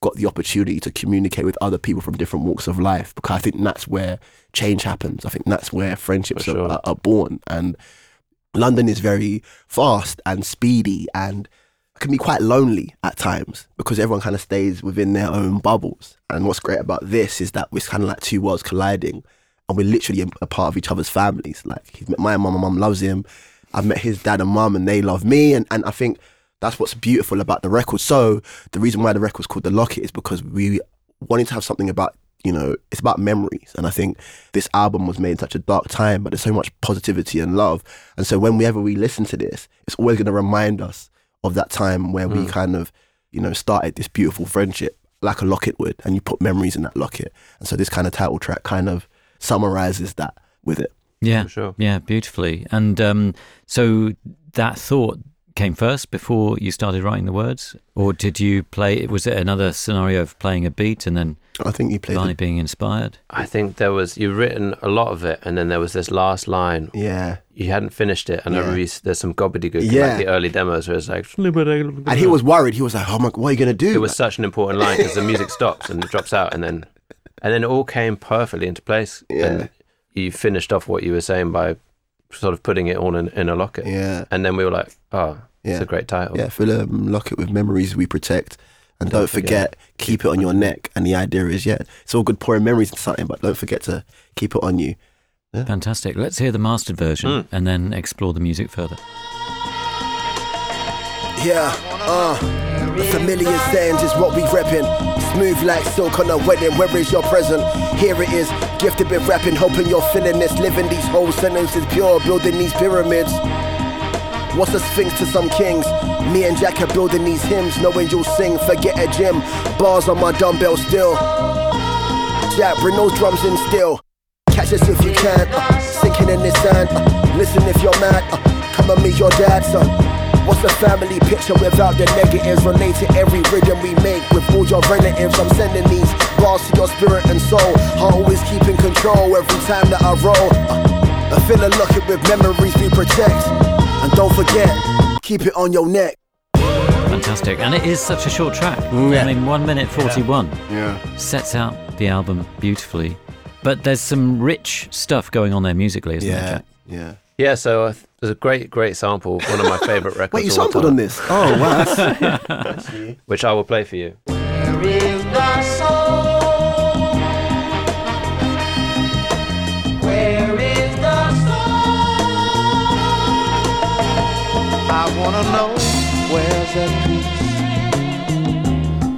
got the opportunity to communicate with other people from different walks of life because I think that's where change happens. I think that's where friendships sure. are, are, born. And London is very fast and speedy and can be quite lonely at times because everyone kind of stays within their own bubbles. And what's great about this is that it's kind of like two worlds colliding and we're literally a- a part of each other's families. Like he's met my mum, my mum loves him. I've met his dad and mum and they love me. And, and I think that's what's beautiful about the record. So the reason why the record's called The Locket is because we wanted to have something about, you know, it's about memories. And I think this album was made in such a dark time, but there's so much positivity and love. And so whenever we listen to this, it's always going to remind us of that time where we kind of, you know, started this beautiful friendship like a locket would, and you put memories in that locket. And so this kind of title track kind of summarizes that with it. Yeah, For sure. yeah, beautifully. And um, so that thought came first before you started writing the words, or did you play? It was it another scenario of playing a beat and then I think you played. Barney The, being inspired? I think there was you've written a lot of it, and then there was this last line. yeah, You hadn't finished it, and I Yeah. there's some gobbledygook Yeah. like the early demos where it's like. and he was worried. He was like, "Oh my, what are you gonna do?" It was such an important line because the music stops and it drops out, and then and then it all came perfectly into place. Yeah. And you finished off what you were saying by sort of putting it all in, in a locket. Yeah. And then we were like, oh, it's a great title. Yeah, fill a locket with memories we protect. And don't, forget, keep it on your neck. And the idea is, yeah, it's all good pouring memories into something, but don't forget to keep it on you. Fantastic. Let's hear the mastered version Hmm. and then explore the music further. Yeah, uh, familiar sound is what we reppin'. Smooth like silk on a wedding, where is your present? Here it is, gifted with rapping, hoping you're feeling this. Living these whole sentences pure, building these pyramids. What's a sphinx to some kings? Me and Jack are building these hymns, knowing you'll sing. Forget a gym, bars on my dumbbell still. Jack, bring those drums in still. Catch us if you can, uh, sinking in this sand. Uh, listen if you're mad, uh, come and meet your dad, son. What's the family picture without the negatives? Relate to every rhythm we make with all your relatives. I'm sending these bars to your spirit and soul. I always keep in control every time that I roll. I feel a locket with memories we protect. And don't forget, keep it on your neck. Fantastic. And it is such a short track. I mean, 1 minute 41 Yeah. sets out the album beautifully. But there's some rich stuff going on there musically, isn't there, Yeah. Jack? Yeah. Yeah, so uh, there's a great, great sample, one of my [laughs] favorite records. Wait, you sampled time, on this? Oh, wow. That's, [laughs] Which I will play for you. I wanna know where's that piece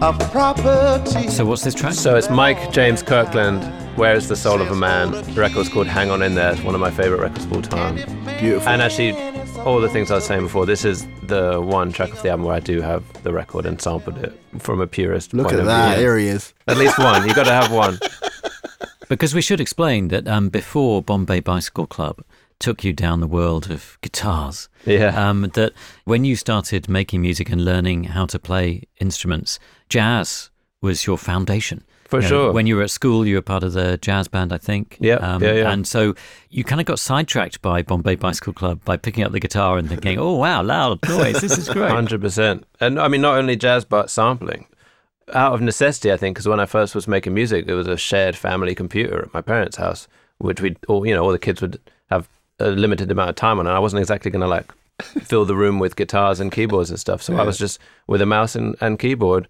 of property. So, what's this track? So it's Mike James Kirkland, Where is the Soul of a Man? The record's called Hang On In There. It's one of my favorite records of all time. beautiful. And actually, all the things I was saying before, this is the one track of the album where I do have the record and sampled it from a purist Look point at of that. view. Here he is. At least one. You've got to have one. [laughs] Because we should explain that um, before Bombay Bicycle Club took you down the world of guitars, Yeah. um, that when you started making music and learning how to play instruments, jazz was your foundation. For You know, sure. When you were at school, you were part of the jazz band, I think. Yeah, yeah, um, yeah. And so you kind of got sidetracked by Bombay Bicycle Club by picking up the guitar and thinking, oh, wow, loud noise. This is great. Hundred percent, and I mean not only jazz but sampling. Out of necessity, I think, because when I first was making music, there was a shared family computer at my parents' house, which we all, you know, all the kids would have a limited amount of time on, and I wasn't exactly going to like fill the room with guitars and keyboards and stuff. So I was just with a mouse and, and keyboard,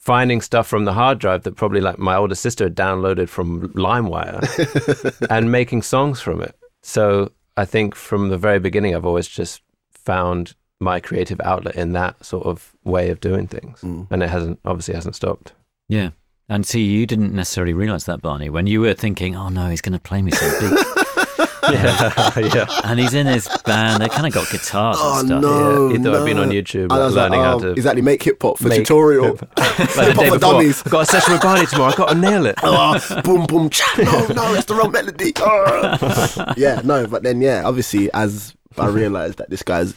finding stuff from the hard drive that probably like my older sister had downloaded from LimeWire, [laughs] and making songs from it. So I think from the very beginning, I've always just found my creative outlet in that sort of way of doing things, mm. and it hasn't obviously hasn't stopped. Yeah. And see, you didn't necessarily realize that, Barney, when you were thinking, oh no, he's going to play me some beats. [laughs] [laughs] yeah, yeah. and he's in his band. They kind of got guitars Oh, and stuff. no. Yeah, he thought I'd been on YouTube And I learning like, how oh, to Exactly. Make hip hop for make- tutorial. [laughs] like Hip-hop for dummies. I've got a session with Barney tomorrow. I've got to nail it. [laughs] oh, boom, boom, cha. No, no, it's the wrong melody. Ah. yeah, no, but then, yeah, obviously, as I realized that this guy's,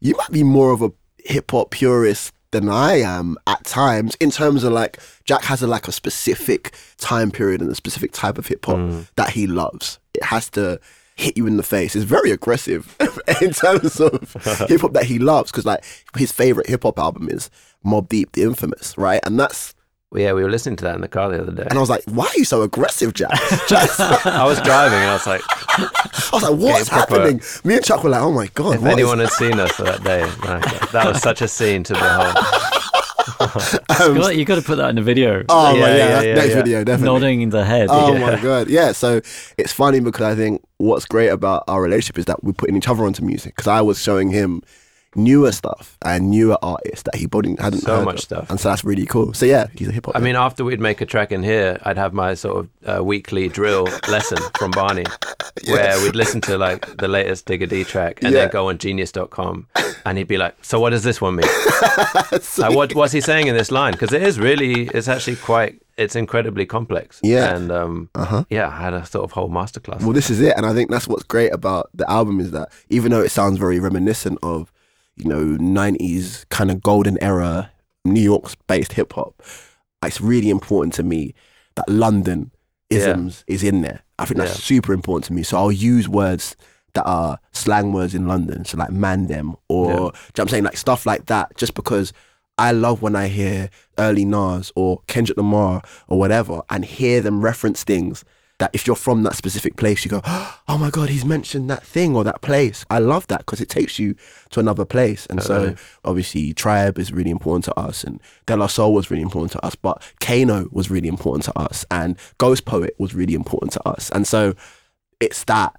you might be more of a hip hop purist than I am at times in terms of like, Jack has a, like a specific time period and a specific type of hip hop that he loves. It has to hit you in the face. It's very aggressive [laughs] in terms of [laughs] hip hop that he loves because, like, his favorite hip hop album is Mobb Deep, The Infamous, right? And that's, Well, yeah, we were listening to that in the car the other day. and I was like, why are you so aggressive, Jack? [laughs] I was driving and I was like, I was like, what's happening? Me and Chuck were like, oh my God. if what is- anyone had seen us that day, like, that was such a scene to behold. [laughs] Scott, you um, got to put that in the video. Oh, Yeah, my, yeah, yeah, yeah, next video, definitely. Nodding the head. Oh my [laughs] god, yeah. So it's funny because I think what's great about our relationship is that we're putting each other onto music. Because I was showing him newer stuff and newer artists that he probably hadn't So heard much of. stuff. and so that's really cool. So yeah, he's a hip hop. I mean, after we'd make a track in here, I'd have my sort of uh, weekly drill [laughs] lesson from Barney, where we'd listen to like the latest Digga D track and Yeah. then go on genius.com and he'd be like, So, what does this one mean? [laughs] like, what, what's he saying in this line? Because it is really, it's actually quite, it's incredibly complex. Yeah. And um, Uh-huh. yeah, I had a sort of whole masterclass. Well, this is it, and I think that's what's great about the album is that even though it sounds very reminiscent of, you know, '90s kind of golden era New York-based hip hop, it's really important to me that London isms is in there. I think that's Yeah. super important to me. So I'll use words that are slang words in London, so like man them or do you know what I'm saying like stuff like that, just because I love when I hear early Nas or Kendrick Lamar or whatever and hear them reference things that if you're from that specific place, you go, [gasps] oh my God, he's mentioned that thing or that place. I love that because it takes you to another place. And so uh-huh. obviously Tribe is really important to us and De La Soul was really important to us, but Kano was really important to us and Ghostpoet was really important to us. And so it's that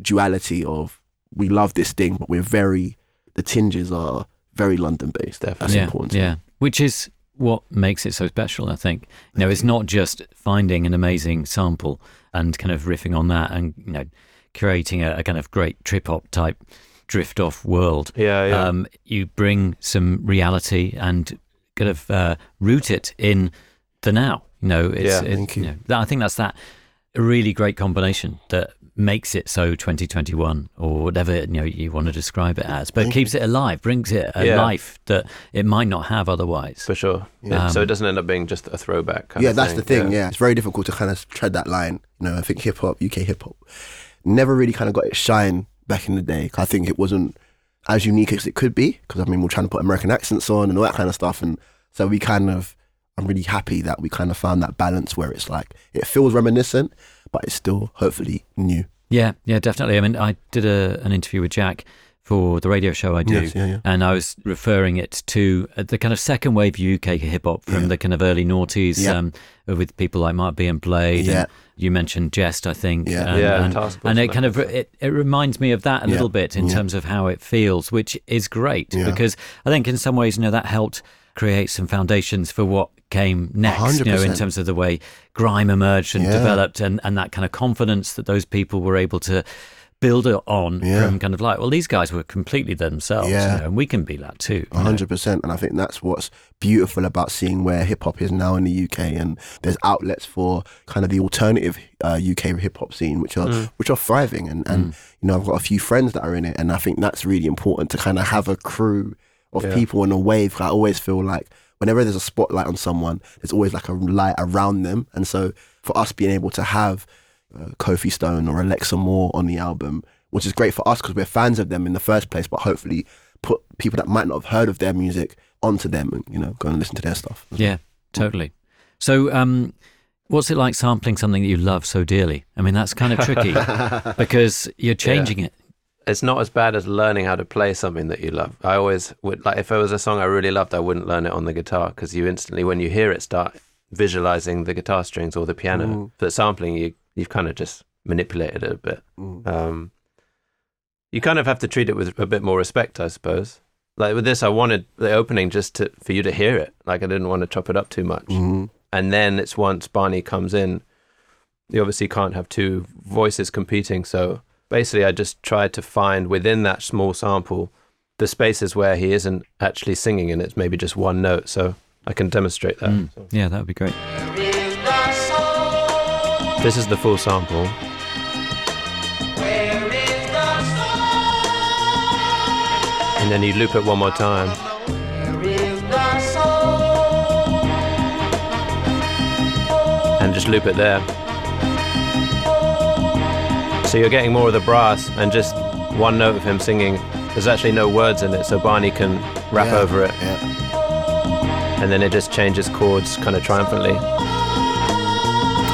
duality of we love this thing, but we're very, the tinges are very London based. That's yeah, important. yeah. Which is what makes it so special, I think. You know, it's not just finding an amazing sample and kind of riffing on that and, you know, creating a, a kind of great trip hop type drift off world. Yeah, yeah. Um, you bring some reality and kind of uh, root it in the now. You know, it's, Yeah, it- thank you. know, that- I think that's that really great combination that makes it so 2021 or whatever you know you want to describe it as, but keeps it alive, brings it a Yeah. life that it might not have otherwise. for sure. Yeah. so Um, it doesn't end up being just a throwback. Kind yeah, of that's thing. the thing. Yeah. it's very difficult to kind of tread that line. You know, I think hip hop, UK hip hop, never really kind of got its shine back in the day. I think it wasn't as unique as it could be because I mean we're trying to put American accents on and all that kind of stuff, and so we kind of. I'm really happy that we kind of found that balance where it's like it feels reminiscent, but it's still hopefully new. Yeah, yeah, definitely. I mean, I did a, an interview with Jack for the radio show I do, Yes, yeah, yeah. and I was referring it to uh, the kind of second wave UK hip hop from Yeah. the kind of early noughties Yeah. um, with people like Mark B and Blade. Yeah. And you mentioned Jehst, I think. Yeah. and, Yeah, and, Task and it kind of it, it reminds me of that a Yeah. little bit in Yeah. terms of how it feels, which is great Yeah. because I think in some ways, you know, that helped create some foundations for what came next. You know, in terms of the way grime emerged and Yeah. developed, and and that kind of confidence that those people were able to build it on Yeah. from kind of like, well, these guys were completely themselves, you Yeah. know, and we can be that too. you know. hundred percent, and I think that's what's beautiful about seeing where hip hop is now in the UK, and there's outlets for kind of the alternative uh, UK hip hop scene, which are which are thriving, and and you know I've got a few friends that are in it, and I think that's really important to kind of have a crew of Yeah. people in a wave. I always feel like whenever there's a spotlight on someone, there's always like a light around them, and so for us being able to have uh, Kofi Stone or Alexa Moore on the album, which is great for us because we're fans of them in the first place, but hopefully put people that might not have heard of their music onto them and you know go and listen to their stuff. Yeah, totally. So, um, what's it like sampling something that you love so dearly? I mean, that's kind of tricky [laughs] because you're changing it. It's not as bad as learning how to play something that you love. I always would like if it was a song I really loved, I wouldn't learn it on the guitar because you instantly, when you hear it, start visualizing the guitar strings or the piano. Mm. But sampling, you you've kind of just manipulated it a bit. Mm. Um, you kind of have to treat it with a bit more respect, I suppose. Like with this, I wanted the opening just to for you to hear it. Like I didn't want to chop it up too much. Mhm. And then it's once Barney comes in, you obviously can't have two voices competing. So basically, I just tried to find within that small sample the spaces where he isn't actually singing and it's maybe just one note. So I can demonstrate that. Mm. Yeah, that would be great. this is the full sample. And then you loop it one more time. And just loop it there. So you're getting more of the brass and just one note of him singing. There's actually no words in it, so Barney can rap Yeah, over it. Yeah. And then it just changes chords kind of triumphantly.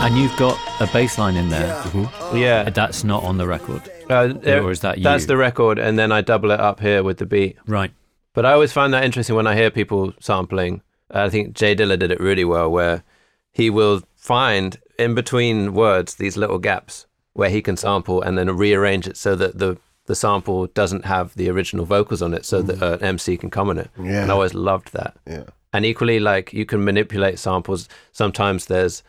And you've got a bass line in there. Yeah. Mm-hmm. Uh, that's not on the record. Uh, uh Or is that you? That's the record, and then I double it up here with the beat. Right. But I always find that interesting when I hear people sampling. I think Jay Dilla did it really well, where he will find in between words these little gaps where he can sample and then rearrange it so that the the sample doesn't have the original vocals on it, so that uh, an MC can come on it. Yeah. And I always loved that. Yeah. And equally, like you can manipulate samples. Sometimes there's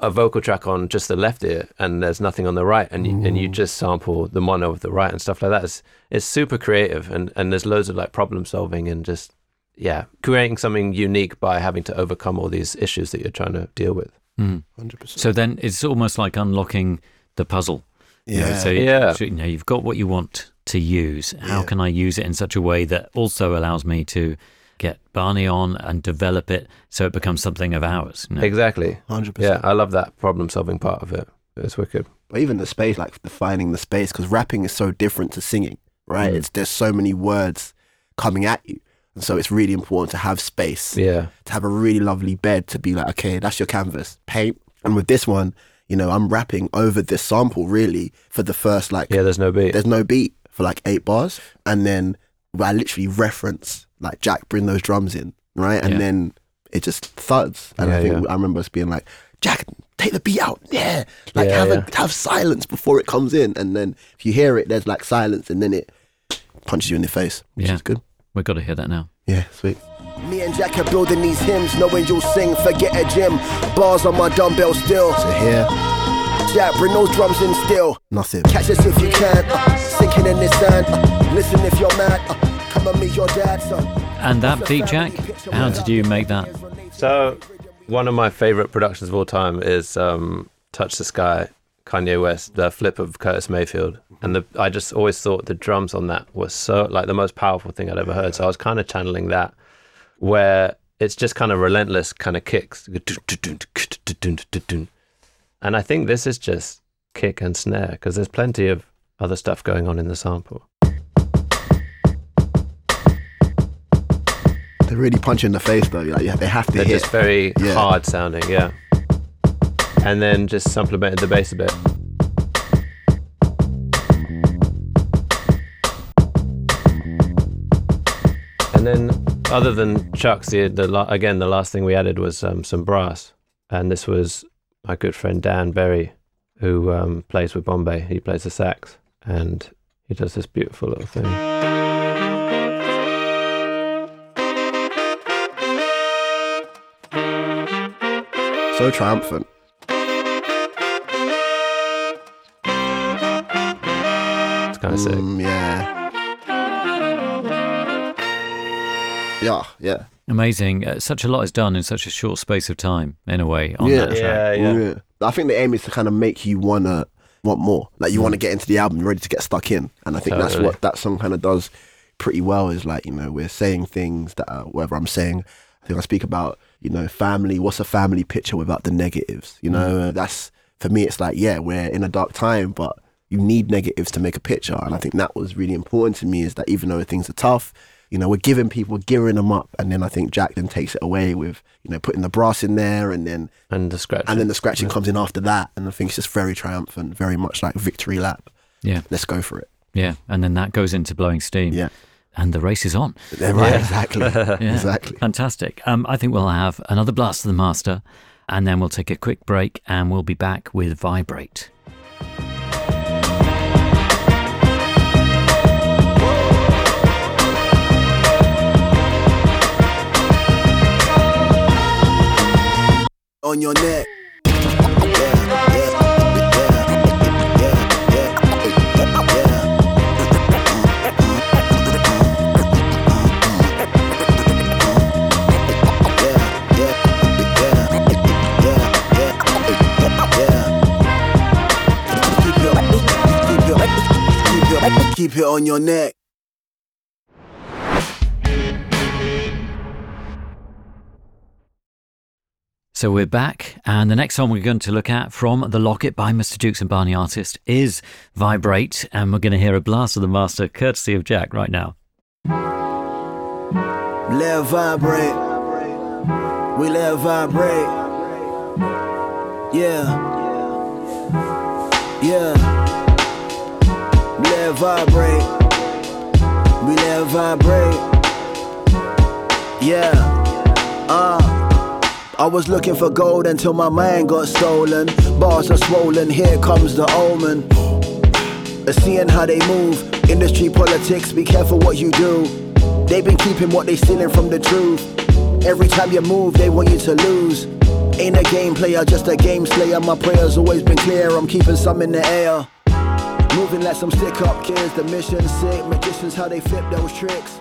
a vocal track on just the left ear, and there's nothing on the right, and you, and you just sample the mono of the right and stuff like that. It's, it's super creative, and and there's loads of like problem solving and just yeah, creating something unique by having to overcome all these issues that you're trying to deal with. Mm. Hundred percent. So then it's almost like unlocking the puzzle. you know, Yeah. so, Yeah. so, you know, you've got what you want to use. How Yeah. can I use it in such a way that also allows me to get Barney on and develop it so it becomes something of ours? you know? Exactly. 100%. Yeah. I love that problem solving part of it. It's wicked. But even the space, like defining the space, because rapping is so different to singing, right? Mm. It's there's so many words coming at you. And so it's really important to have space, Yeah. to have a really lovely bed to be like, okay, that's your canvas, paint. And with this one, you know, I'm rapping over this sample really for the first like Yeah, there's no beat. there's no beat for like eight bars, and then I literally reference like Jack, bring those drums in, right? And Yeah. then it just thuds, and I think yeah. I remember us being like, Jack, take the beat out, yeah, like Yeah, have yeah. A, have silence before it comes in, and then if you hear it, there's like silence, and then it punches you in the face, which Yeah. is good. We've got to hear that now. Yeah, sweet. Me and Jack are building these hymns, knowing you'll sing, forget a gym. Bars on my dumbbell still. So here, Jack, bring those drums in still. nothing. Catch us if you can, uh, sinking in the sand. Uh, listen if you're mad, uh, come and meet your dad, son. And that beat, Jack, how did you make that? So, one of my favorite productions of all time is um, "Touch the Sky," Kanye West, the flip of Curtis Mayfield, and the, I just always thought the drums on that were so like the most powerful thing I'd ever heard. So I was kind of channeling that, where it's just kind of relentless kind of kicks, and I think this is just kick and snare because there's plenty of other stuff going on in the sample. They really punch you in the face though. Like, yeah, they have to They're hit. just very Yeah. hard sounding, yeah. And then just supplemented the bass a bit. And then, other than Chuck's, the, the again the last thing we added was um, some brass, and this was my good friend Dan Berry, who um, plays with Bombay. He plays the sax, and he does this beautiful little thing. so triumphant. It's kind of sick. Mm, yeah. Yeah, yeah. Amazing. Uh, such a lot is done in such a short space of time, in a way, on Yeah. that track. Yeah, yeah. Yeah. I think the aim is to kind of make you wanna want more. Like you want to get into the album, you're ready to get stuck in. And I think that's what that song kind of does pretty well. Is like you know we're saying things that are, whatever I'm saying. I think I speak about you know family. What's a family picture without the negatives? You know Mm. Uh, that's for me. It's like yeah, we're in a dark time, but you need negatives to make a picture. And I think that was really important to me. Is that even though things are tough. You know, we're giving people, gearing them up, and then I think Jack then takes it away with, you know, putting the brass in there, and then And the scratch. and then the scratching comes in after that, and I think it's just very triumphant, very much like victory lap. Yeah, Let's go for it. yeah. And then that goes into blowing steam. Yeah, And the race is on. Yeah, right. Exactly, [laughs] Yeah. exactly. Fantastic. Um, I think we'll have another blast of the master, and then we'll take a quick break, and we'll be back with Vibrate. On your neck. Keep it on your neck. So we're back, and the next song we're going to look at from The Locket by Mr. Jukes and Barney Artist is Vibrate, and we're going to hear a blast of the master courtesy of Jack right now. Let vibrate. We let vibrate. Yeah. Yeah. Let vibrate. We let vibrate. Yeah. Uh. I was looking for gold until my mind got stolen. Bars are swollen, here comes the omen. Uh, Seeing how they move, industry politics, be careful what you do. They've been keeping what they stealing from the truth. Every time you move, they want you to lose. Ain't a game player, just a game slayer. My prayers always been clear, I'm keeping some in the air. Moving like some stick up kids, the mission sick. Magicians, how they flip those tricks.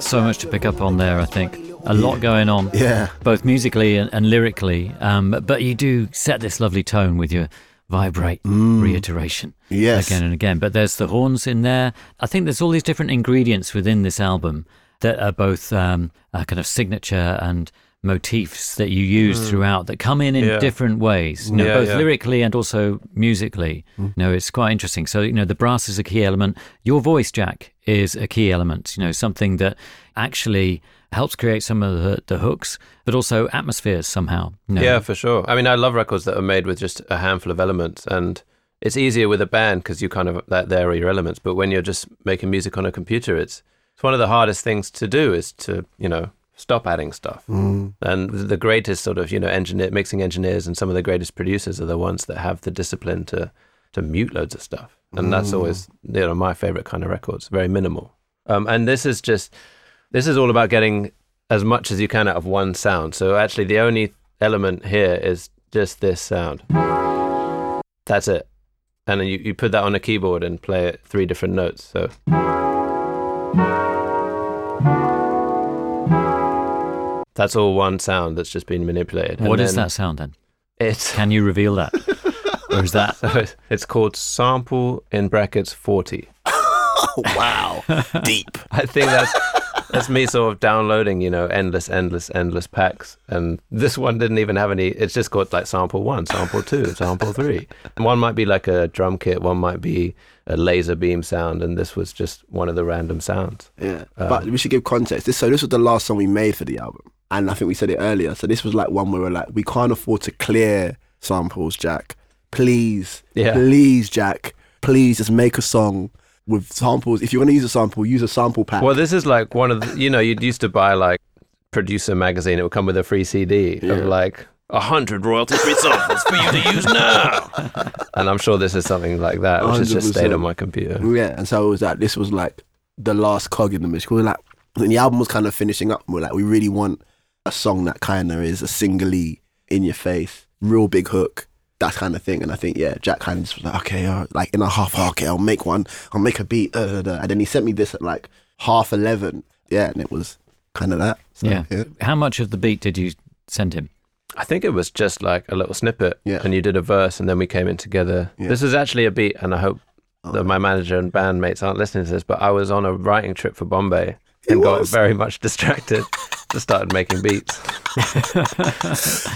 So much to pick up on there, I think. A lot going on, Yeah, both musically and, and lyrically. Um, but you do set this lovely tone with your vibrate reiteration Yes. again and again. But there's the horns in there. I think there's all these different ingredients within this album that are both um, a kind of signature and motifs that you use throughout that come in in. Yeah. different ways, you know, Yeah, both yeah. lyrically and also musically. Hmm. You know, it's quite interesting. So, you know, the brass is a key element. Your voice, Jack, is a key element, you know, something that actually helps create some of the, the hooks, but also atmospheres somehow. you know. Yeah, for sure. I mean, I love records that are made with just a handful of elements, and it's easier with a band because you kind of that there are your elements. But when you're just making music on a computer, it's it's one of the hardest things to do is to you know stop adding stuff. Mm. And the greatest sort of you know engineer mixing engineers and some of the greatest producers are the ones that have the discipline to to mute loads of stuff, and that's always you know my favorite kind of records, very minimal. Um, and this is just this is all about getting as much as you can out of one sound. So actually, the only element here is just this sound. That's it. And then you, you put that on a keyboard and play it three different notes. So that's all one sound that's just been manipulated. What And is that sound then? It's Can you reveal that? [laughs] or is that so it's- it's called sample in brackets forty. Oh, [laughs] wow. [laughs] Deep. I think that's that's me sort of downloading, you know, endless, endless, endless packs. And this one didn't even have any. It's just got like sample one, sample two, [laughs] sample three. And one might be like a drum kit, one might be a laser beam sound, and this was just one of the random sounds. Yeah. Um, but we should give context. This so this was the last song we made for the album. And I think we said it earlier. So this was like one where we're like, we can't afford to clear samples, Jack. Please. Yeah. Please, Jack. Please just make a song with samples. If you're gonna use a sample, use a sample pack. Well, this is like one of the, you know, you'd used to buy like producer magazine. It would come with a free CD Yeah. of like a hundred royalty free samples for you to use now. [laughs] and I'm sure this is something like that, which has just stayed on my computer. Yeah, and so it was like this was like the last cog in the machine. We were like, and the album was kind of finishing up. We're like, we really want a song that kind of is a singly in your face, real big hook, that kind of thing. And I think yeah, Jack kind of just was like, okay, uh, like in a half, hour, okay, I'll make one, I'll make a beat, uh, da, da, da. and then he sent me this at like half eleven. Yeah, and it was kind of that. So, yeah. yeah. How much of the beat did you send him? I think it was just like a little snippet, Yeah. and you did a verse, and then we came in together. Yeah. This is actually a beat, and I hope Oh. that my manager and bandmates aren't listening to this. But I was on a writing trip for Bombay and got very much distracted. Just started making beats. [laughs]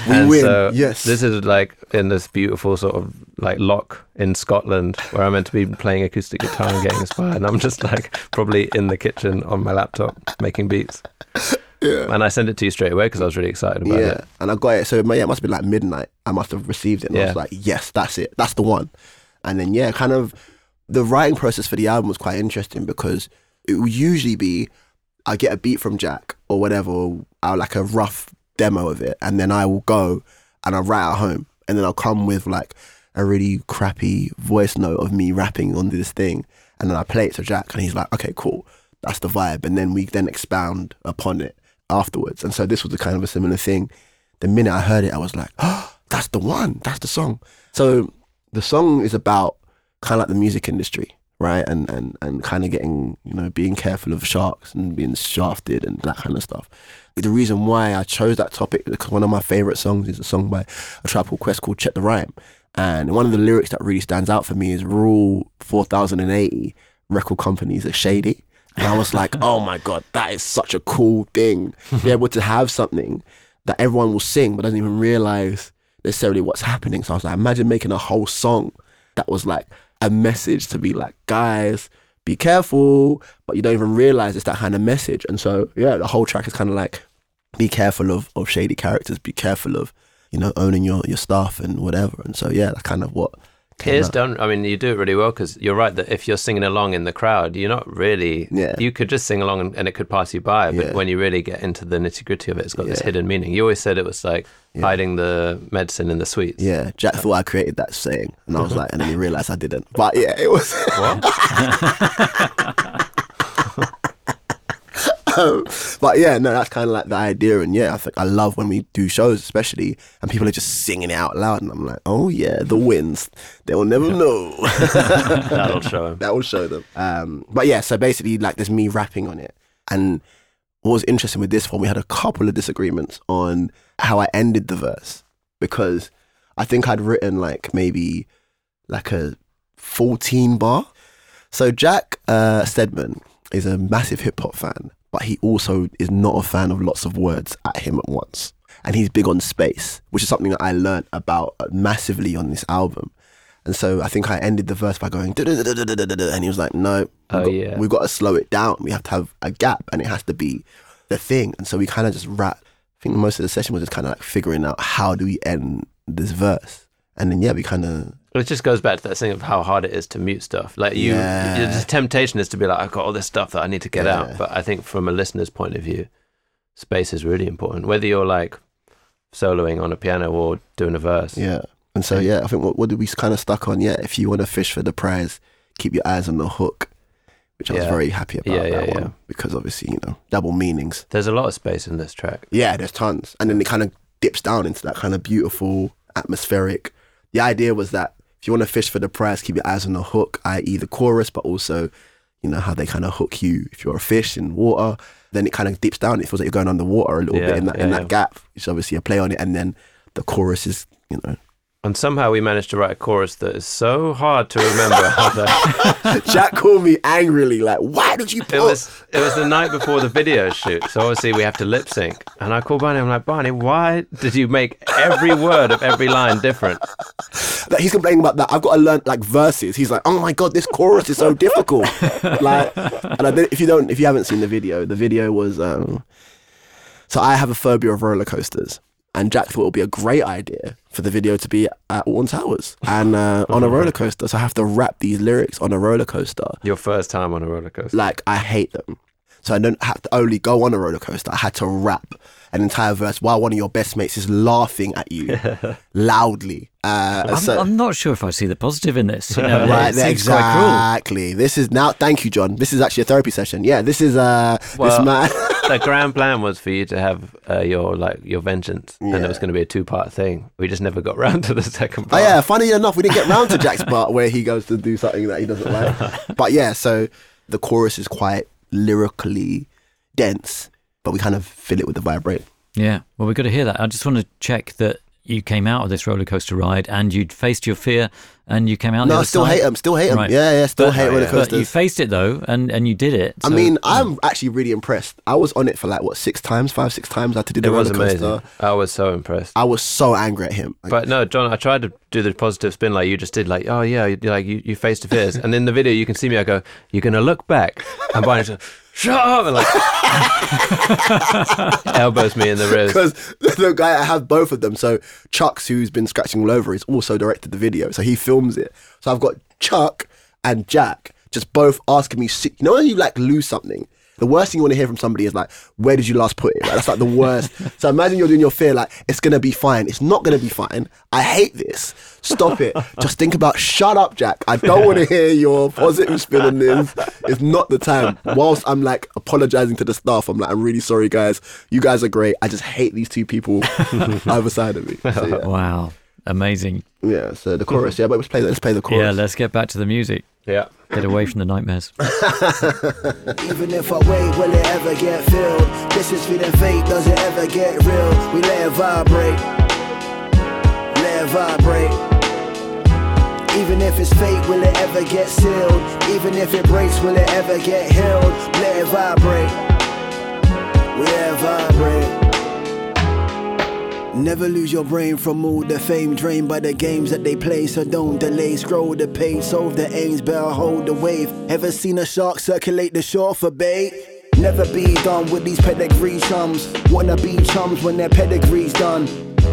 We and win. so yes. this is like in this beautiful sort of like lock in Scotland where I'm meant to be playing acoustic guitar and getting inspired. And I'm just like probably in the kitchen on my laptop making beats. Yeah. And I sent it to you straight away because I was really excited about it. yeah, it. and I got it. So yeah, it must have been like midnight. I must have received it, and I Yeah. was like, "Yes, that's it. That's the one." And then yeah, kind of the writing process for the album was quite interesting because it would usually be I get a beat from Jack or whatever, or I'll like a rough demo of it, and then I will go and I'll write at home, and then I'll come with like a really crappy voice note of me rapping on this thing, and then I play it to Jack, and he's like, "Okay, cool, that's the vibe," and then we then expound upon it afterwards. And so this was a kind of a similar thing. The minute I heard it, I was like, "Oh, that's the one, that's the song." So the song is about kind of like the music industry, right? And and and kind of getting you know being careful of sharks and being shafted and that kind of stuff. The reason why I chose that topic because one of my favorite songs is a song by a tribe called Quest called "Check the Rhyme," and one of the lyrics that really stands out for me is "Rule 4080 record companies are shady." And I was like, "Oh my god, that is such a cool thing! to Be able to have something that everyone will sing but doesn't even realize necessarily what's happening." So I was like, "Imagine making a whole song that was like a message to be like, guys, be careful, but you don't even realize it's that kind of message. And so, yeah, the whole track is kind of like, be careful of, of shady characters, be careful of, you know, owning your, your stuff and whatever. And so, yeah, that's kind of what It is done. I mean, you do it really well because you're right that if you're singing along in the crowd, you're not really. Yeah. You could just sing along and, and it could pass you by, but Yeah. when you really get into the nitty gritty of it, it's got this hidden meaning. You always said it was like hiding the medicine in the sweets. Yeah, Jack thought I created that saying, and I was like, and then he realized I didn't. But yeah, it was. [laughs] [laughs] Um, [laughs] but yeah, no, that's kind of like the idea, and yeah, I think I love when we do shows, especially, and people are just singing it out loud, and I'm like, oh yeah, the wins, they'll never know. [laughs] That'll [laughs] show them. that will show them. Um, but yeah, so basically, like, there's me rapping on it, and what was interesting with this one, we had a couple of disagreements on how I ended the verse because I think I'd written like maybe like a 14 bar. So Jack uh, Steadman is a massive hip hop fan, but he also is not a fan of lots of words at him at once. and he's big on space, which is something that I learned about massively on this album. And so I think I ended the verse by going, and he was like, no, we've, Oh, got, yeah. we've got to slow it down. We have to have a gap and it has to be the thing. And so we kind of just rap. I think most of the session was just kind of like figuring out how do we end this verse. And then, yeah, we kind of, It just goes back to that thing of how hard it is to mute stuff. Like you, Yeah. the temptation is to be like, I've got all this stuff that I need to get Yeah. out. But I think from a listener's point of view, space is really important. Whether you're like soloing on a piano or doing a verse. yeah. And so, yeah, I think what, what did we kind of stuck on? Yeah, if you want to fish for the prize, keep your eyes on the hook, which I was Yeah. very happy about Yeah, that one because obviously, you know, double meanings. There's a lot of space in this track. Yeah, there's tons. And then it kind of dips down into that kind of beautiful, atmospheric. The idea was that if you want to fish for the prize, keep your eyes on the hook, i.e., the chorus, but also, you know, how they kind of hook you if you're a fish in water. Then it kind of dips down. It feels like you're going underwater a little Yeah, bit in that, in that yeah. gap, which is obviously a play on it. And then the chorus is, you know, And somehow we managed to write a chorus that is so hard to remember. [laughs] Jack called me angrily, like, why did you put it was it was the night before the video shoot, so obviously we have to lip sync. And I called Barney. I'm like, Barney, why did you make every word of every line different? like he's complaining about that. I've got to learn like verses. He's like, oh my god, this chorus is so difficult. like, and I did, if you don't, if you haven't seen the video, the video was. Um, so I have a phobia of roller coasters, and Jack thought it would be a great idea for the video to be at Alton Towers and uh, [laughs] on a roller coaster. So I have to rap these lyrics on a roller coaster. Your first time on a roller coaster. Like I hate them. So I don't have to only go on a roller coaster. I had to rap an entire verse while one of your best mates is laughing at you [laughs] loudly. Uh, I'm, so- I'm not sure if I see the positive in this. You know, [laughs] Right, it there, seems quite cruel. exactly. This is now. Thank you, John. This is actually a therapy session. Yeah, this is uh, Well, this man. the [laughs] grand plan was for you to have uh, your like your vengeance, and it was going to be a two part thing. We just never got round to the second part. oh part. yeah, funny enough, we didn't get round to Jack's part where he goes to do something that he doesn't like. but yeah, so the chorus is quite lyrically dense, but we kind of fill it with the vibrate. Yeah. Well, we've got to hear that. I just want to check that you came out of this roller coaster ride and you'd faced your fear and you came out. the No, other still side. hate him. Still hate him. Right. Yeah, yeah, still But- hate roller yeah. But you faced it though, and and you did it. I so- mean, I'm mm. actually really impressed. I was on it for like what six times, five, six times. I had to do the it was roller coaster. amazing. I was so impressed. I was so angry at him. Like, But no, John, I tried to do the positive spin like you just did. Like, oh yeah, you, like you, you faced your fears, and in the video you can see me. I go, you're gonna look back, and Barney's like, shut up, and like [laughs] elbows me in the ribs. because the guy I have both of them. So Chucks, who's been scratching all over, is also directed the video, so he films it. So I've got Chuck and Jack just both asking me. si- You know when you like lose something. The worst thing you want to hear from somebody is like, "Where did you last put it?" Like, that's like the worst. so imagine you're doing your fear like, "It's gonna be fine." It's not gonna be fine. I hate this. Stop it. Just think about. Shut up, Jack. I don't want to [laughs] hear your positive spin on this. It's not the time. Whilst I'm like apologizing to the staff, I'm like, I'm really sorry, guys. You guys are great. I just hate these two people [laughs] either side of me. So, yeah. wow, amazing. yeah. So the chorus. Yeah, but let's play. Let's play the chorus. Yeah, let's get back to the music. Yeah. Get away from the nightmares. Even if I wait, will it ever get filled? This is feeling fake, does it ever get real? We let it vibrate, let it vibrate. Even if it's fake, will it ever get sealed? Even if it breaks, will it ever get healed? Let it vibrate, we let it vibrate. Never lose your brain from all the fame drained by the games that they play. So don't delay, scroll the page, solve the aims, better hold the wave. Ever seen a shark circulate the shore for bait? Never be done with these pedigree chums. Wanna be chums when their pedigree's done.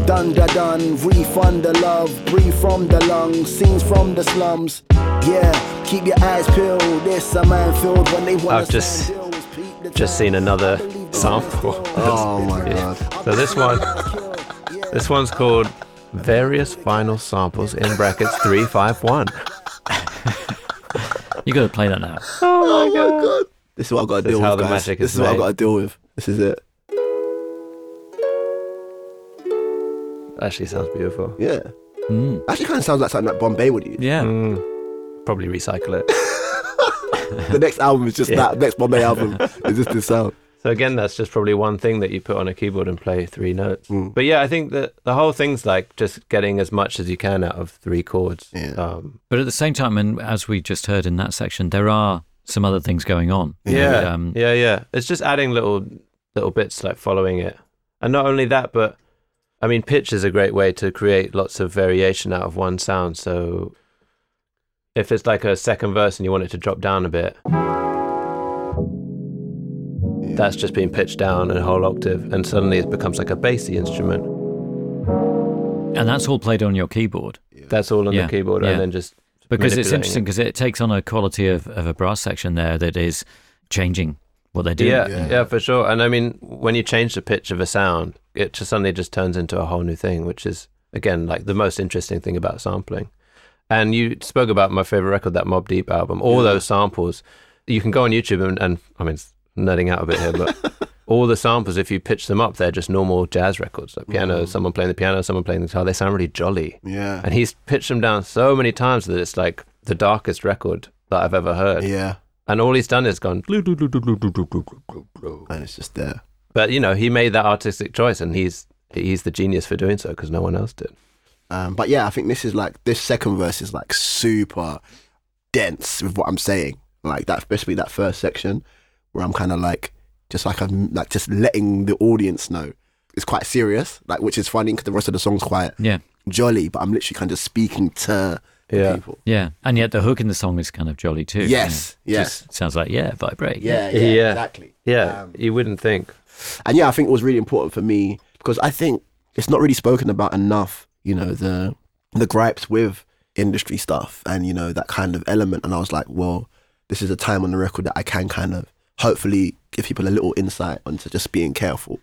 Done da done, refund the love, breathe from the lungs, scenes from the slums. Yeah, keep your eyes peeled. This a man filled when they wanna I've just- stand deals, peep the just seen another believe the sample. Oh my [laughs] god. So this one, this one's called various final samples in brackets three five one. You got to play that now. Oh my god. This is what I've got to This deal is how with. the guys. magic this is is what I've got to deal with. This is it. Actually, sounds beautiful. Yeah. Mm. Actually, kind of sounds like something that Bombay would use. Yeah. Mm, probably recycle it. [laughs] The next album is just [laughs] Yeah. that. Next Bombay album [laughs] is just this sound. So again, that's just probably one thing that you put on a keyboard and play three notes. Mm. But yeah, I think that the whole thing's like just getting as much as you can out of three chords. Yeah. Um, But at the same time, and as we just heard in that section, there are some other things going on. yeah, Um, yeah, yeah. It's just adding little little bits like following it, and not only that, but I mean, pitch is a great way to create lots of variation out of one sound. So if it's like a second verse and you want it to drop down a bit, that's just being pitched down a whole octave, and suddenly it becomes like a bassy instrument. And that's all played on your keyboard. That's all on Yeah, the keyboard, yeah. and then just Because it's interesting because it takes on a quality of, of a brass section there that is changing what they're doing. Yeah, Yeah. yeah, for sure. And I mean, when you change the pitch of a sound, it just suddenly just turns into a whole new thing, which is again like the most interesting thing about sampling. And you spoke about my favorite record, that Mobb Deep album. All those samples, you can go on YouTube and, and I mean, it's nerding out a bit here, but all the samples, if you pitch them up, they're just normal jazz records, like piano, someone playing the piano, someone playing the guitar. They sound really jolly. Yeah. And he's pitched them down so many times that it's like the darkest record that I've ever heard. Yeah. And all he's done is gone. And it's just there. But you know, he made that artistic choice, and he's he's the genius for doing so because no one else did. Um, but yeah, I think this is like this second verse is like super dense with what I'm saying. Like that, especially that first section where I'm kind of like just like I'm like just letting the audience know it's quite serious. Like which is funny because the rest of the song's quite Yeah. jolly, but I'm literally kind of speaking to Yeah. people. Yeah. And yet the hook in the song is kind of jolly too. Yes, Yeah. yes. Just sounds like, yeah, vibrate. Yeah, yeah, Yeah. exactly. Yeah, Um, you wouldn't think. And yeah, I think it was really important for me because I think it's not really spoken about enough, you know, the the gripes with industry stuff and, you know, that kind of element. And I was like, well, this is a time on the record that I can kind of hopefully give people a little insight onto just being careful.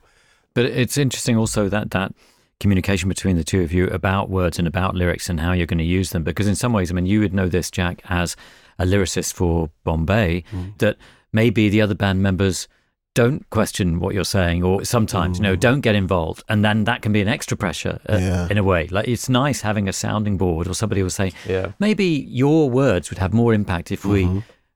But it's interesting also that that communication between the two of you about words and about lyrics and how you're going to use them. Because in some ways, I mean, you would know this, Jack, as a lyricist for Bombay, Mm. that maybe the other band members don't question what you're saying or sometimes you know don't get involved and then that can be an extra pressure uh, Yeah. in a way like it's nice having a sounding board or somebody will say Yeah. maybe your words would have more impact if we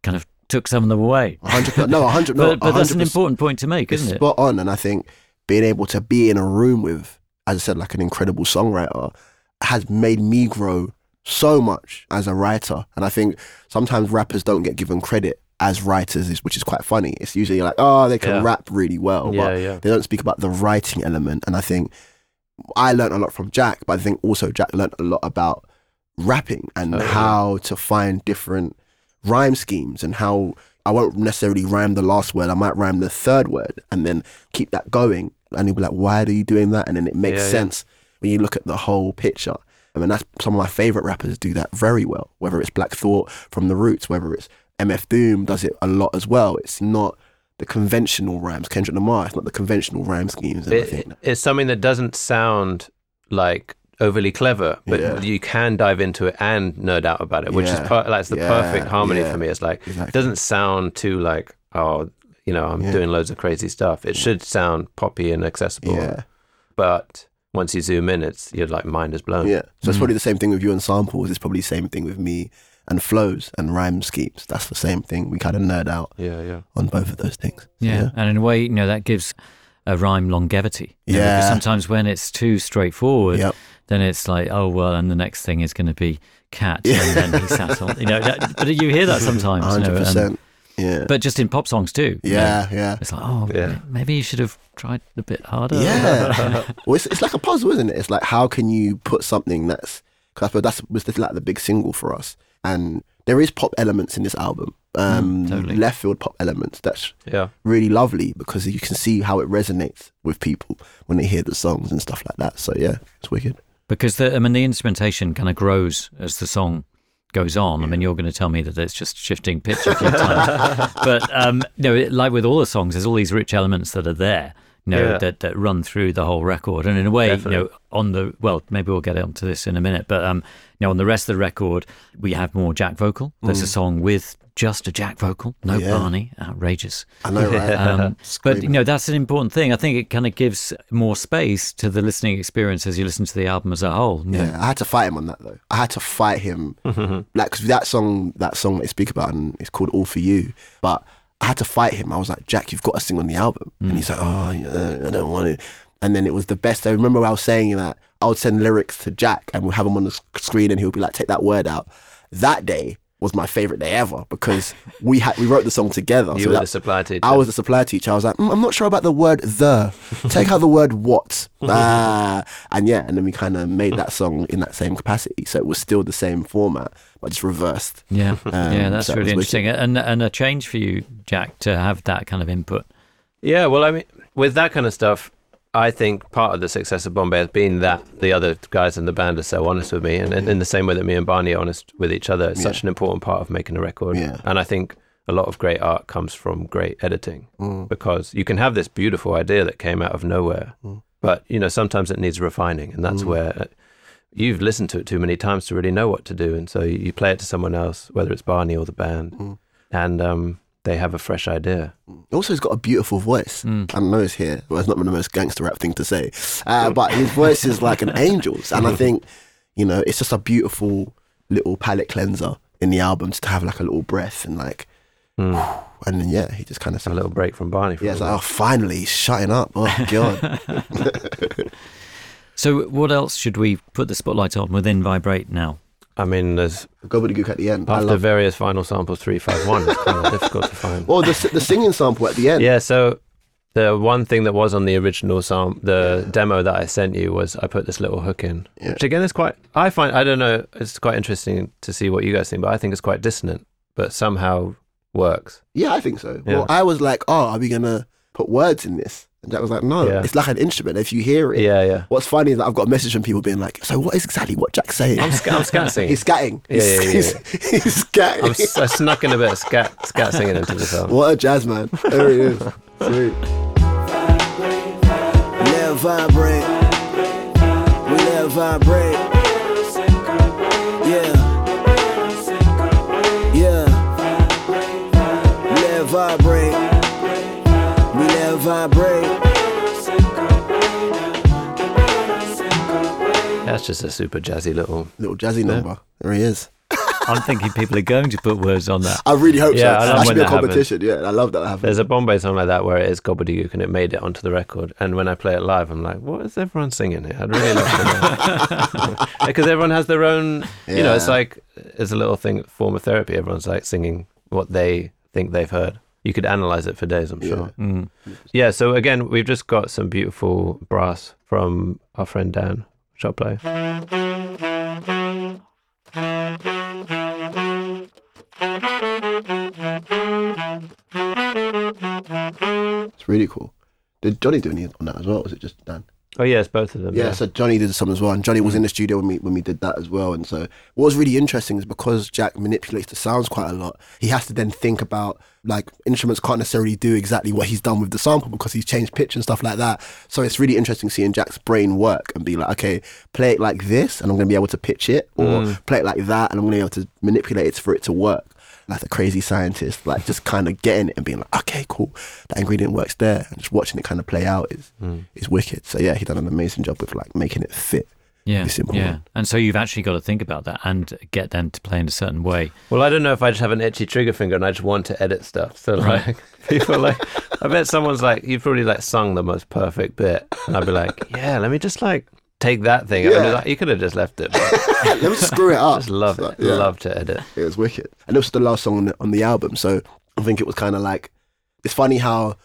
kind of took some of them away 100 no, 100 no, [laughs] but, but that's an important point to make isn't it spot on. And I think being able to be in a room with, as I said, like an incredible songwriter has made me grow so much as a writer. And I think sometimes rappers don't get given credit as writers, is- which is quite funny. It's usually like, oh, they can Yeah. rap really well, Yeah, but yeah. they don't speak about the writing element. And I think I learned a lot from Jack, but I think also Jack learned a lot about rapping and Oh, how to find different rhyme schemes and how I won't necessarily rhyme the last word. I might rhyme the third word and then keep that going. And you'll be like, why are you doing that? And then it makes Yeah, yeah. sense when you look at the whole picture. I mean, that's some of my favorite rappers do that very well. Whether it's Black Thought from The Roots, whether it's MF Doom does it a lot as well. It's not the conventional rhymes. Kendrick Lamar, it's not the conventional rhyme schemes. It, it's something that doesn't sound like overly clever, but Yeah. you can dive into it and nerd out about it, which Yeah. is per- like it's the Yeah, perfect harmony yeah. for me. It's like Exactly. it doesn't sound too like oh, you know, I'm Yeah. doing loads of crazy stuff. It should sound poppy and accessible. yeah. But once you zoom in, it's you're like mind is blown. Yeah. So it's mm. probably the same thing with you and samples. It's probably the same thing with me and flows and rhyme schemes. That's the same thing. We kind of nerd out yeah, yeah. on both of those things. Yeah. And in a way, you know, that gives a rhyme longevity. You know, because Yeah. sometimes when it's too straightforward, Yep. Then it's like, oh, well, and the next thing is going to be cat. And then he sat on, you know, that, but you hear that sometimes. you know, hundred and- percent. Yeah. but just in pop songs too. you know. yeah, yeah. It's like, oh, Yeah. maybe you should have tried a bit harder. Yeah. [laughs] well, it's, it's like a puzzle, isn't it? It's like how can you put something that's because I suppose that's was the, like the big single for us, and there is pop elements in this album, um, Mm, totally. left field pop elements. That's Yeah. really lovely because you can see how it resonates with people when they hear the songs and stuff like that. So yeah, it's wicked. Because the, I mean, the instrumentation kind of grows as the song goes on. I mean, you're going to tell me that it's just shifting pitch a few times, [laughs] but um, you know, it, like with all the songs, there's all these rich elements that are there. You know, Yeah. that, that run through the whole record, and in a way, Definitely. you know, on the well, maybe we'll get onto this in a minute, but um, you know, on the rest of the record, we have more Jack vocal. There's a song with just a Jack vocal, no Mm. Yeah. Barney, outrageous. I know, right? [laughs] Um, [laughs] but you know that's an important thing. I think it kind of gives more space to the listening experience as you listen to the album as a whole. you know. Yeah, I had to fight him on that though. I had to fight him, [laughs] like because that song, that song that they speak about, and it's called "All for You." But I had to fight him. I was like, "Jack, you've got to sing on the album," and he's like, "Oh, yeah, I don't want to." And then it was the best. I remember I was saying that I would send lyrics to Jack, and we'll have him on the screen, and he'll be like, "Take that word out." That day was my favorite day ever because we had we wrote the song together. You So were that- the supply teacher. I was the supply teacher. I was like, mm, I'm not sure about the word the. Take out the word what. [laughs] ah, and yeah, and then we kind of made that song in that same capacity. So it was still the same format, but just reversed. Yeah, Um, yeah, that's so really was interesting, and and a change for you, Jack, to have that kind of input. Yeah, well, I mean, with that kind of stuff, I think part of the success of Bombay has been that the other guys in the band are so honest with me, and in, in the same way that me and Barney are honest with each other, it's such an important part of making a record. Yeah. And I think a lot of great art comes from great editing Mm. because you can have this beautiful idea that came out of nowhere, Mm. but you know sometimes it needs refining, and that's where. uh, You've listened to it too many times to really know what to do, and so you you play it to someone else, whether it's Barney or the band, Mm. and um, they have a fresh idea. Also, he's got a beautiful voice. Mm. I know it's here. Well, it's not the most gangster rap thing to say, uh, but his voice is like an angel's, and I [laughs] think you know it's just a beautiful little palate cleanser in the album just to have like a little breath and like, Mm. [sighs] and then yeah, he just kind of A little break from Barney. For Yeah, it's like, oh, finally, he's shutting up. Oh, [laughs] God. [laughs] So, what else should we put the spotlight on within Vibrate now? I mean, there's Gobbledygook at the end. I after various final samples, three five one. It's kind of [laughs] difficult to find. Well, the, the singing sample at the end. Yeah, so the one thing that was on the original song, the demo that I sent you, was I put this little hook in, Yeah. which again is quite. I find I don't know. It's quite interesting to see what you guys think, but I think it's quite dissonant, but somehow works. Yeah, I think so. Yeah. Well, I was like, oh, are we going to put words in this? And Jack was like, no, Yeah. it's like an instrument. If you hear it, Yeah, yeah. what's funny is that I've got a message from people being like, so what is exactly what Jack's saying? I'm, sc- I'm scat singing. [laughs] He's scatting. Yeah, he's, yeah, yeah, he's, [laughs] he's scatting. I'm, s- I snuck in a bit of scat, scat singing into the song. what a jazz man. There he is. Sweet. Let it vibrate. We let it vibrate. Vibrate. That's just a super jazzy little. Little jazzy number. There he is. [laughs] I'm thinking people are going to put words on that. I really hope Yeah, I so. love That should be a that happens. competition. Yeah, I love that happening. There's a Bombay song like that where it is gobbledygook and it made it onto the record. And when I play it live, I'm like, what is everyone singing here? I'd really love to know. [laughs] [laughs] Because everyone has their own, you know, it's like, it's a little thing, form of therapy. Everyone's like singing what they think they've heard. You could analyze it for days, I'm sure. Mm. Yeah, so again, we've just got some beautiful brass from our friend Dan. Shall I play? It's really cool. Did Johnny do any on that as well? Or was it just Dan? Oh, yes, both of them. Yeah, so Johnny did some as well, and Johnny was in the studio when we when we did that as well. And so what was really interesting is because Jack manipulates the sounds quite a lot, he has to then think about like instruments can't necessarily do exactly what he's done with the sample because he's changed pitch and stuff like that. So it's really interesting seeing Jack's brain work and be like, okay, play it like this, and I'm going to be able to pitch it, or mm. play it like that, and I'm going to be able to manipulate it for it to work. Like a crazy scientist, like just kind of getting it and being like, okay, cool, that ingredient works there, and just watching it kind of play out is mm. is wicked. So yeah, he done an amazing job with like making it fit. Yeah, It's simple. yeah. And so you've actually got to think about that and get them to play in a certain way. Well, I don't know if I just have an itchy trigger finger and I just want to edit stuff. So like [laughs] people like, I bet someone's like, you've probably like sung the most perfect bit, and I'd be like, yeah, let me just like take that thing. Yeah. like, you could have just left it. [laughs] Let me screw it up. just love So, it. yeah, Love to edit. It was wicked. And it was the last song on the, on the album. So I think it was kind of like, it's funny how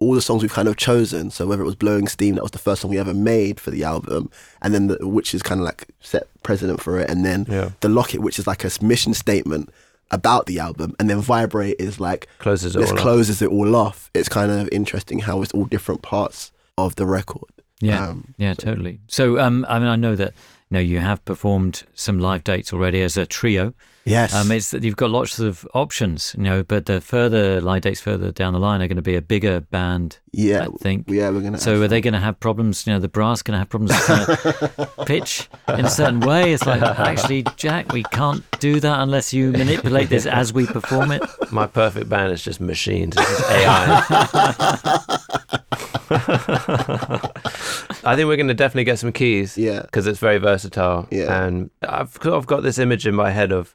all the songs we've kind of chosen, so whether it was Blowing Steam, that was the first song we ever made for the album, and then the, which is kind of like set precedent for it, and then Yeah. The Locket, which is like a mission statement about the album, and then Vibrate is like, Closes it this all closes it all off. It's kind of interesting how it's all different parts of the record. Yeah, Um, yeah, totally. So, um, I mean, I know that you know you have performed some live dates already as a trio. Yes. Um, it's that you've got lots of options, you know, but the further live dates further down the line are going to be a bigger band. yeah. I think. Yeah, we're going to. So are they going to have problems? You know, the brass going to have problems kind [laughs] pitch in a certain way. It's like [laughs] actually, Jack, we can't do that unless you manipulate this as we perform it. [laughs] My perfect band is just machines. It's just AI. I think we're going to definitely get some keys. Yeah. Because it's very versatile. Yeah. And I've sort of got this image in my head of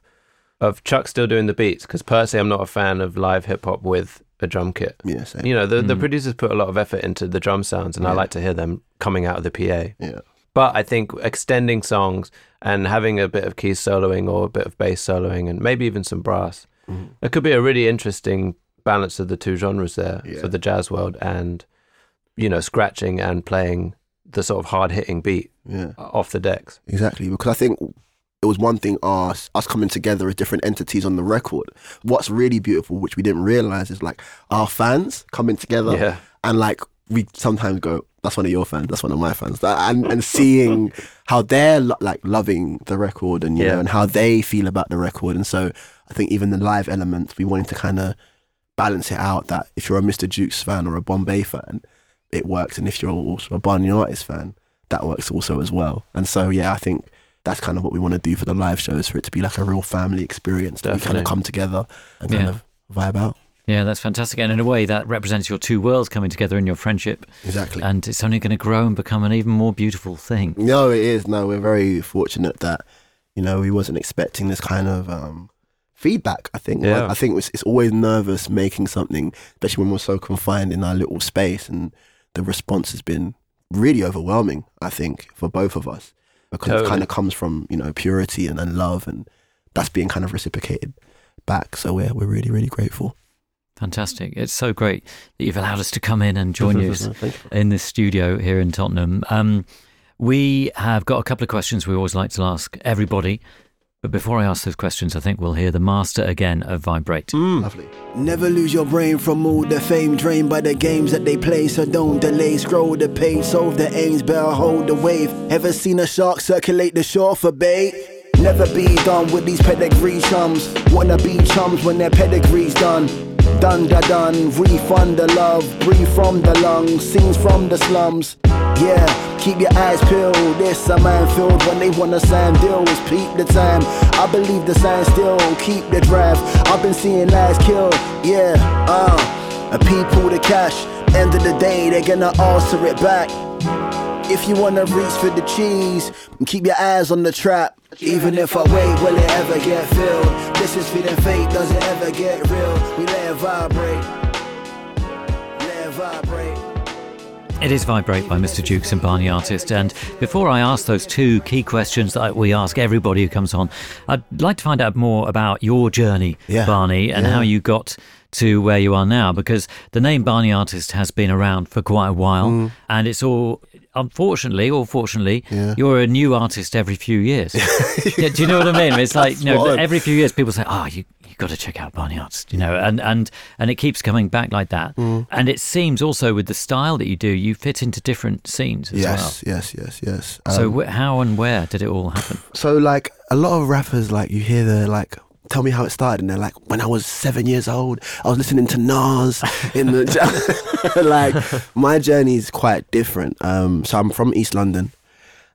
of Chuck still doing the beats. Because personally, I'm not a fan of live hip hop with a drum kit. Yeah, same. You know, the, the producers put a lot of effort into the drum sounds, and I like to hear them coming out of the PA. Yeah. But I think extending songs and having a bit of keys soloing or a bit of bass soloing and maybe even some brass. Mm-hmm. It could be a really interesting balance of the two genres there Yeah. for the jazz world and you know scratching and playing the sort of hard hitting beat Yeah. off the decks. Exactly, because I think it was one thing us us coming together as different entities on the record. What's really beautiful, which we didn't realize, is like our fans coming together Yeah. and like we sometimes go, "That's one of your fans. That's one of my fans," and and seeing [laughs] how they're lo- like loving the record and you Yeah. know and how they feel about the record, and so I think even the live elements we wanted to kind of balance it out. That if you're a Mr. Jukes fan or a Bombay fan, it works, and if you're also a Barney Artist fan, that works also as well. And so yeah, I think that's kind of what we want to do for the live shows for it to be like a real family experience that we kind of come together and kind of vibe out. Yeah, that's fantastic. And in a way, that represents your two worlds coming together in your friendship. Exactly. And it's only going to grow and become an even more beautiful thing. No, it is. No, we're very fortunate that you know we wasn't expecting this kind of um, feedback. I think. Yeah. I think it's, it's always nervous making something, especially when we're so confined in our little space, and the response has been really overwhelming. I think for both of us because it kind of comes from you know purity and, and love, and that's being kind of reciprocated back. So we're we're really really grateful. Fantastic. It's so great that you've allowed us to come in and join you [laughs] you. in this studio here in Tottenham. Um, we have got a couple of questions we always like to ask everybody. But before I ask those questions, I think we'll hear the master again of Vibrate. Hmm. Lovely. Never lose your brain from all the fame drained by the games that they play. So don't delay, scroll the page, solve the aims, better hold the wave. Ever seen a shark circulate the shore for bait? Never be done with these pedigree chums. Wanna be chums when their pedigree's done. Done da done, refund the love, breathe from the lungs, scenes from the slums. Yeah, keep your eyes peeled. This a minefield when they wanna sign deals. Peep the time. I believe the sign still. Keep the drive. I've been seeing lives kill. Yeah, uh, a people the cash. End of the day, they're gonna alter it back. If you wanna reach for the cheese, keep your eyes on the trap. Even if I wait, will it ever get filled? This is feeling fake, does it ever get real? We let it vibrate. Let it vibrate. It is Vibrate by Mr. Jukes and Barney Artist. And before I ask those two key questions that we ask everybody who comes on, I'd like to find out more about your journey, Yeah. Barney, and Yeah. how you got to where you are now. Because the name Barney Artist has been around for quite a while, mm. and it's all. Unfortunately, or fortunately. Yeah. you're a new artist every few years. [laughs] yeah, do you know what I mean? It's like you know, every few years people say, "Oh, you you got to check out Barney Artist," you know, and and and it keeps coming back like that. Mm. And it seems also with the style that you do, you fit into different scenes as well. Yes, yes, yes, yes. well. So Um, wh- how and where did it all happen? So like a lot of rappers, like you hear the like, tell me how it started, and they're like, when I was seven years old, I was listening to Nas in the [laughs] [laughs] like. My journey is quite different. Um, so I'm from East London,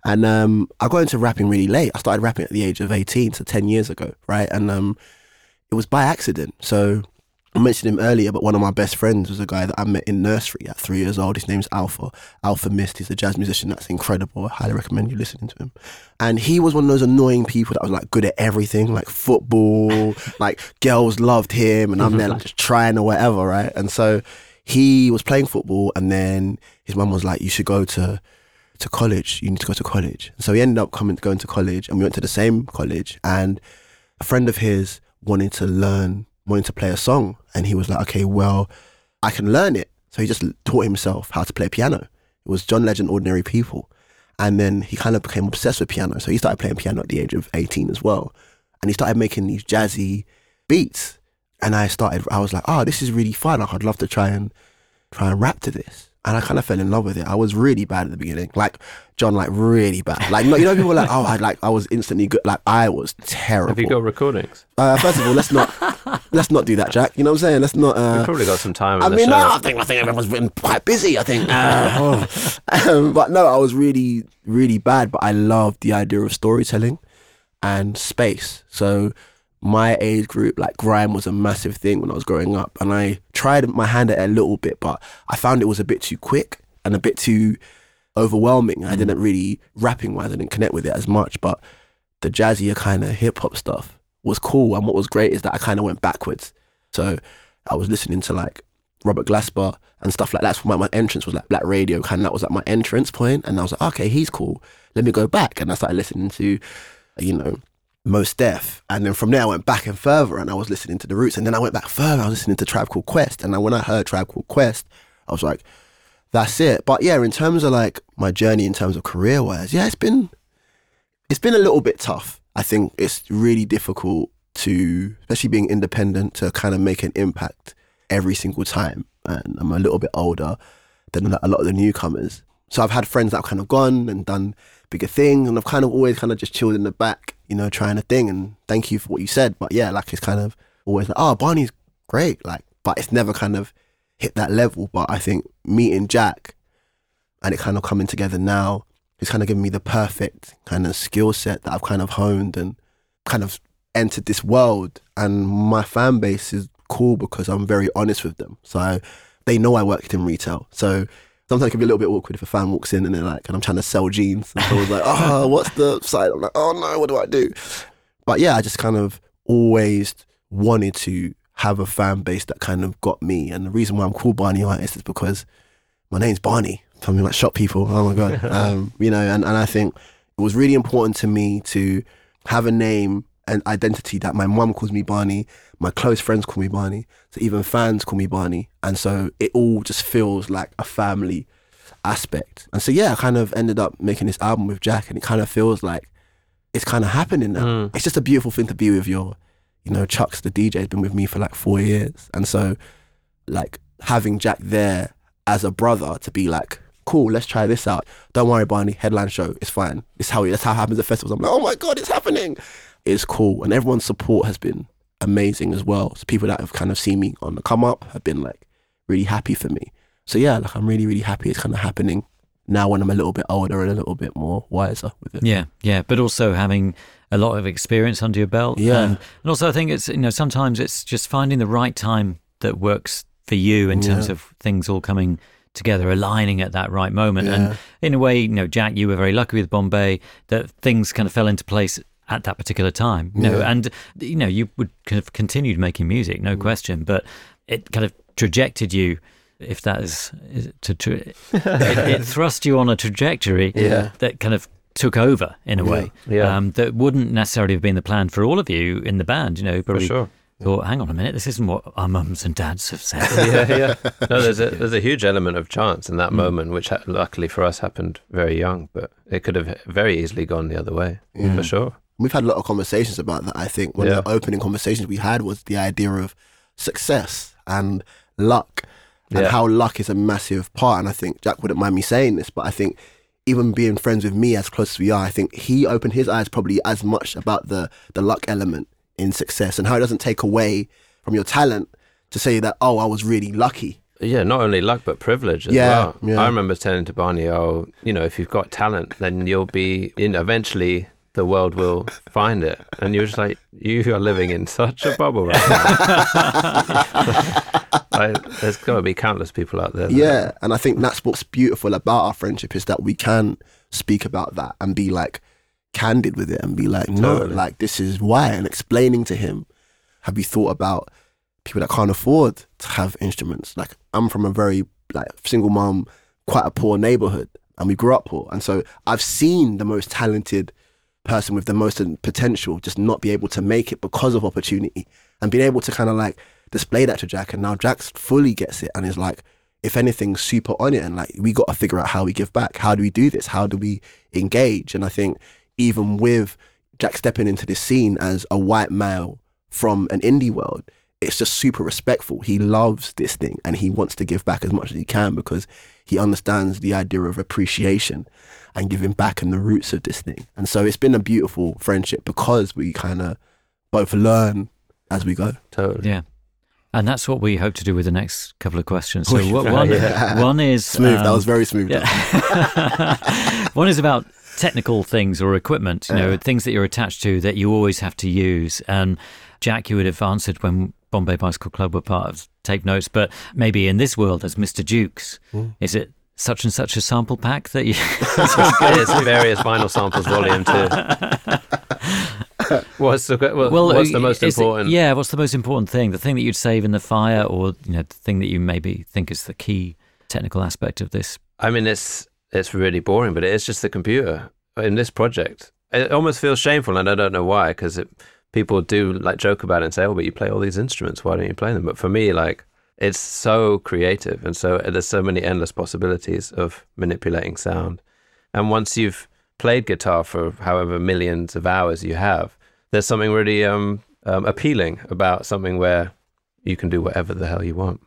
and um, I got into rapping really late. I started rapping at the age of 18, so 10 years ago, right? And um, it was by accident. So I mentioned him earlier, but one of my best friends was a guy that I met in nursery at three years old. His name's Alfa, Alfa Mist. He's a jazz musician that's incredible. I highly recommend you listening to him. And he was one of those annoying people that was like good at everything, like football, [laughs] like girls loved him, and I'm there like [laughs] just trying or whatever, right? And so he was playing football, and then his mum was like, "You should go to." To college, you need to go to college. So he ended up coming going to college, and we went to the same college. And a friend of his wanted to learn, wanted to play a song, and he was like, "Okay, well, I can learn it." So he just taught himself how to play piano. It was John Legend, Ordinary People, and then he kind of became obsessed with piano. So he started playing piano at the age of eighteen as well, and he started making these jazzy beats. And I started, I was like, "Oh, this is really fun. I'd love to try and try and rap to this." And I kind of fell in love with it. I was really bad at the beginning, like John, like really bad. Like you know, people were like, "Oh, I like I was instantly good." Like I was terrible. Have you got recordings? Uh, first of all, let's not [laughs] let's not do that, Jack. You know what I'm saying? Let's not. We've Uh, probably got some time. I mean, no, I think I think everyone's been quite busy. I think, Uh, oh. [laughs] um, but no, I was really really bad. But I loved the idea of storytelling and space. So my age group, like grime, was a massive thing when I was growing up, and I tried my hand at it a little bit, but I found it was a bit too quick and a bit too overwhelming. I didn't really rapping wise, I didn't connect with it as much, but the jazzier kind of hip hop stuff was cool. And what was great is that I kind of went backwards. So I was listening to like Robert Glasper and stuff like that. So my, my entrance was like Black Radio, kind of that was like my entrance point. And I was like, okay, he's cool. Let me go back. And I started listening to you know, Mos Def. And then from there I went back and further and I was listening to the roots. And then I went back further, I was listening to Tribe Called Quest. And then when I heard Tribe Called Quest, I was like, that's it. But yeah, in terms of like my journey in terms of career wise, yeah, it's been it's been a little bit tough. I think it's really difficult to, especially being independent, to kind of make an impact every single time. And I'm a little bit older than a lot of the newcomers. So I've had friends that have kind of gone and done bigger things, and I've kind of always kind of just chilled in the back, you know, trying a thing. And thank you for what you said. But yeah, like it's kind of always like, oh, Barney's great. Like, but it's never kind of hit that level. But I think meeting Jack and it kind of coming together now, it's kind of given me the perfect kind of skill set that I've kind of honed and kind of entered this world. And my fan base is cool because I'm very honest with them. So they know I worked in retail. So sometimes it can be a little bit awkward if a fan walks in and they're like, and I'm trying to sell jeans. And someone's like, oh, [laughs] what's the side? I'm like, oh no, what do I do? But yeah, I just kind of always wanted to have a fan base that kind of got me. And the reason why I'm called Barney Artist is because my name's Barney. Something like shop people. Oh my God. [laughs] um, you know, and, and I think it was really important to me to have a name and identity that my mum calls me Barney, my close friends call me Barney, so even fans call me Barney. And so it all just feels like a family aspect. And so yeah, I kind of ended up making this album with Jack and it kind of feels like it's kind of happening now. Mm. It's just a beautiful thing to be with your, you know, Chuck's the DJ has been with me for like four years. And so like having Jack there as a brother to be like, cool, let's try this out. Don't worry, Barney, headline show, it's fine. It's how that's how it happens at festivals. I'm like, oh my god, it's happening. It's cool. And everyone's support has been amazing as well. So people that have kind of seen me on the come up have been like really happy for me. So yeah, like I'm really, really happy it's kind of happening now when I'm a little bit older and a little bit more wiser with it. Yeah, yeah, but also having a lot of experience under your belt. Yeah. and, and also I think it's you know sometimes it's just finding the right time that works for you in terms Yeah. of things all coming together, aligning at that right moment. Yeah. And in a way, you know, Jack, you were very lucky with Bombay that things kind of fell into place at that particular time. You know, Yeah. and you know you would kind of continued making music, Mm. no question, but it kind of trajected you. If that is, is to, to it, it [laughs] thrust you on a trajectory Yeah. that kind of took over in a way Yeah. um, that wouldn't necessarily have been the plan for all of you in the band. You know, For probably sure. thought, hang on a minute, this isn't what our mums and dads have said. [laughs] yeah, yeah. No, there's a [laughs] there's a huge element of chance in Mm. that moment, which ha- luckily for us happened very young, but it could have very easily gone the other way for sure. We've had a lot of conversations about that. I think one Yeah. of the opening conversations we had was the idea of success and luck and Yeah. how luck is a massive part. And I think Jack wouldn't mind me saying this, but I think even being friends with me as close as we are, I think he opened his eyes probably as much about the the luck element in success and how it doesn't take away from your talent to say that oh I was really lucky. Yeah, not only luck but privilege as Yeah, well. yeah. I remember telling to Barney, "Oh, you know, if you've got talent, then you'll be. in eventually the world will [laughs] find it." And you're just like, "You are living in such a bubble right now." [laughs] like, there's got to be countless people out there. that- Yeah, and I think that's what's beautiful about our friendship is that we can speak about that and be like candid with it and be like, no, Totally. like this is why, and explaining to him, have you thought about people that can't afford to have instruments? Like I'm from a very like single mom, quite a poor neighborhood, and we grew up poor, and so I've seen the most talented person with the most potential just not be able to make it because of opportunity and being able to kind of like display that to Jack and now Jack's fully gets it and is like if anything super on it and like we got to figure out how we give back. How do we do this? How do we engage? And I think even with Jack stepping into this scene as a white male from an indie world it's just super respectful. He loves this thing and he wants to give back as much as he can because he understands the idea of appreciation and giving back and the roots of this thing. And so it's been a beautiful friendship because we kind of both learn as we go. totally. yeah. And that's what we hope to do with the next couple of questions. So what, [laughs] one, Yeah. one is Smooth. that um, was very smooth. Yeah. [laughs] One is about technical things or equipment, you know, Yeah. things that you're attached to that you always have to use. And Jack, you would have answered when Bombay Bicycle Club were part of Tape Notes, but maybe in this world as Mr. Jukes, Mm. is it such and such a sample pack that you? [laughs] it's various vinyl samples, volume two. [laughs] what's the well, what's the most is it- important? yeah, what's the most important thing? The thing that you'd save in the fire, or you know, the thing that you maybe think is the key technical aspect of this? I mean, it's it's really boring, but it is just the computer. In this project, it almost feels shameful, and I don't know why, because people do like joke about it and say, "Oh, but you play all these instruments. Why don't you play them?" But for me, like it's so creative, and so there's so many endless possibilities of manipulating sound. And once you've played guitar for however millions of hours you have, there's something really um, um, appealing about something where you can do whatever the hell you want.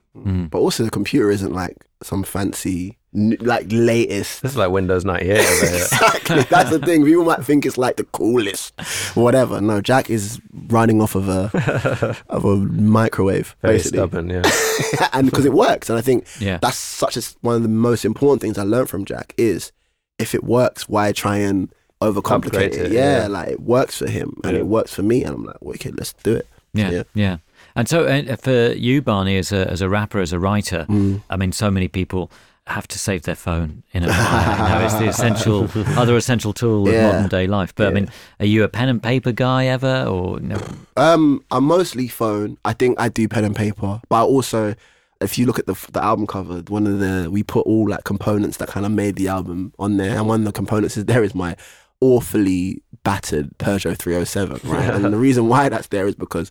But also, the computer isn't like some fancy, n- like latest. This is like Windows 98 over here. [laughs] exactly. That's the thing. People might think it's like the coolest, whatever. No, Jack is running off of a [laughs] of a microwave, Very basically, stubborn, yeah. [laughs] and because it works. And I think Yeah. that's such a s one of the most important things I learned from Jack is if it works, why try and overcomplicate it? it, yeah, yeah. like it works for him and Yeah. it works for me, and I'm like, wicked, let's do it. Yeah, Yeah. yeah. And so, uh, for you, Barney, as a as a rapper, as a writer, Mm. I mean, so many people have to save their phone in a [laughs] you know, it's the essential other essential tool of modern day life. But I mean, are you a pen and paper guy ever, or no? Um, I'm mostly phone. I think I do pen and paper, but I also, if you look at the the album cover, one of the we put all like components that kind of made the album on there, and one of the components is there is my awfully battered Peugeot 307, right? [laughs] and the reason why that's there is because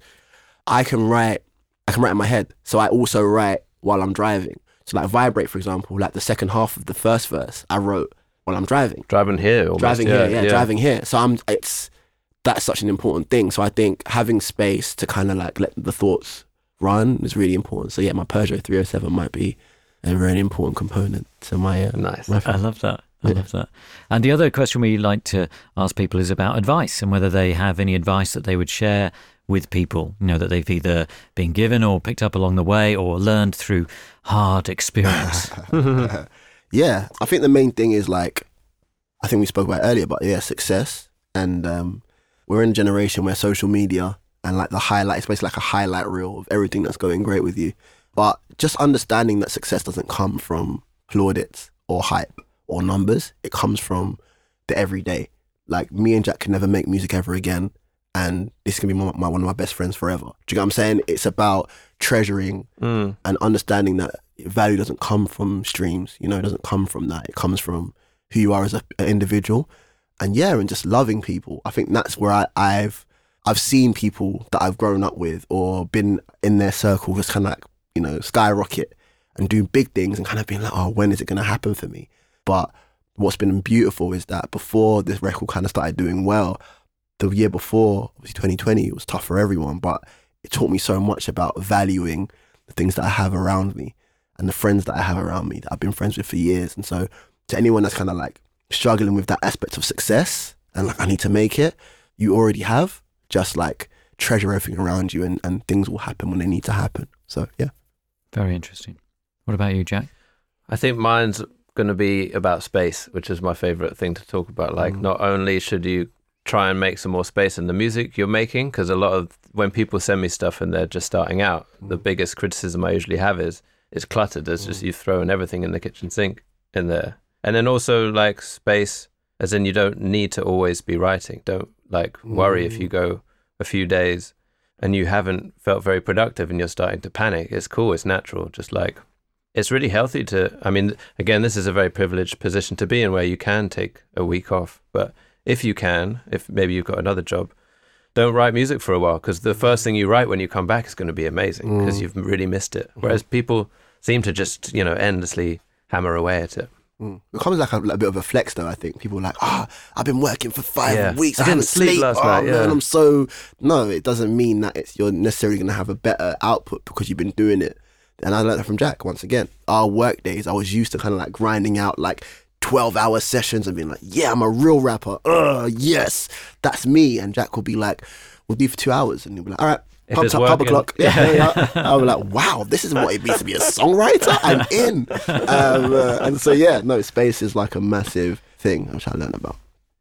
I can write, I can write in my head, so I also write while I'm driving. So like vibrate, for example, like the second half of the first verse, I wrote while I'm driving Driving here, almost, driving yeah, here, yeah, driving here. So I'm it's that's such an important thing. So I think having space to kind of like let the thoughts run is really important. So yeah, my Peugeot 307 might be a really important component to my uh, Nice. my I love that. I love that. And the other question we like to ask people is about advice and whether they have any advice that they would share with people, you know, that they've either been given or picked up along the way or learned through hard experience. [laughs] yeah, I think the main thing is like, I think we spoke about earlier, but yeah, success. And um, we're in a generation where social media and like the highlight, it's basically like a highlight reel of everything that's going great with you. But just understanding that success doesn't come from plaudits or hype or numbers, it comes from the everyday. Like me and Jack can never make music ever again. And this can be my, my, one of my best friends forever. Do you get what I'm saying? It's about treasuring Mm. and understanding that value doesn't come from streams. You know, it doesn't come from that. It comes from who you are as a, an individual, and yeah, and just loving people. I think that's where I, I've I've seen people that I've grown up with or been in their circle just kind of like you know skyrocket and doing big things and kind of being like, oh, when is it going to happen for me? But what's been beautiful is that before this record kind of started doing well, the year before, obviously 2020, it was tough for everyone, but it taught me so much about valuing the things that I have around me and the friends that I have around me that I've been friends with for years. And so, to anyone that's kind of like struggling with that aspect of success and like, I need to make it, you already have. Just like treasure everything around you and, and things will happen when they need to happen. So, yeah. Very interesting. What about you, Jack? I think mine's going to be about space, which is my favorite thing to talk about. Like, Mm. not only should you try and make some more space in the music you're making, because a lot of when people send me stuff and they're just starting out, the Mm. biggest criticism I usually have is it's cluttered. There's just you've thrown everything in the kitchen sink in there, and then also like space, as in you don't need to always be writing. Don't like worry if you go a few days and you haven't felt very productive and you're starting to panic. It's cool. It's natural. Just like it's really healthy to i mean again this is a very privileged position to be in where you can take a week off but if you can if maybe you've got another job don't write music for a while because the first thing you write when you come back is going to be amazing because you've really missed it whereas people seem to just you know endlessly hammer away at it Mm. It becomes like a, like a bit of a flex, though. I think people are like, ah, I've been working for five Yeah. weeks. I I, didn't haven't sleep sleep last oh, night, Man. I'm so no. It doesn't mean that it's you're necessarily going to have a better output because you've been doing it. And I learned that from Jack once again. Our work days, I was used to kind of like grinding out like 12 hour sessions and being like, yeah, I'm a real rapper. Uh, yes, that's me. And Jack will be like, we'll do for two hours. And he'll be like, all right, pub, it's pub, o'clock. Yeah, [laughs] yeah, yeah. I'll be like, wow, this is what it means to be a songwriter. I'm in. Um, uh, and so, yeah, no, space is like a massive thing, which I learned about.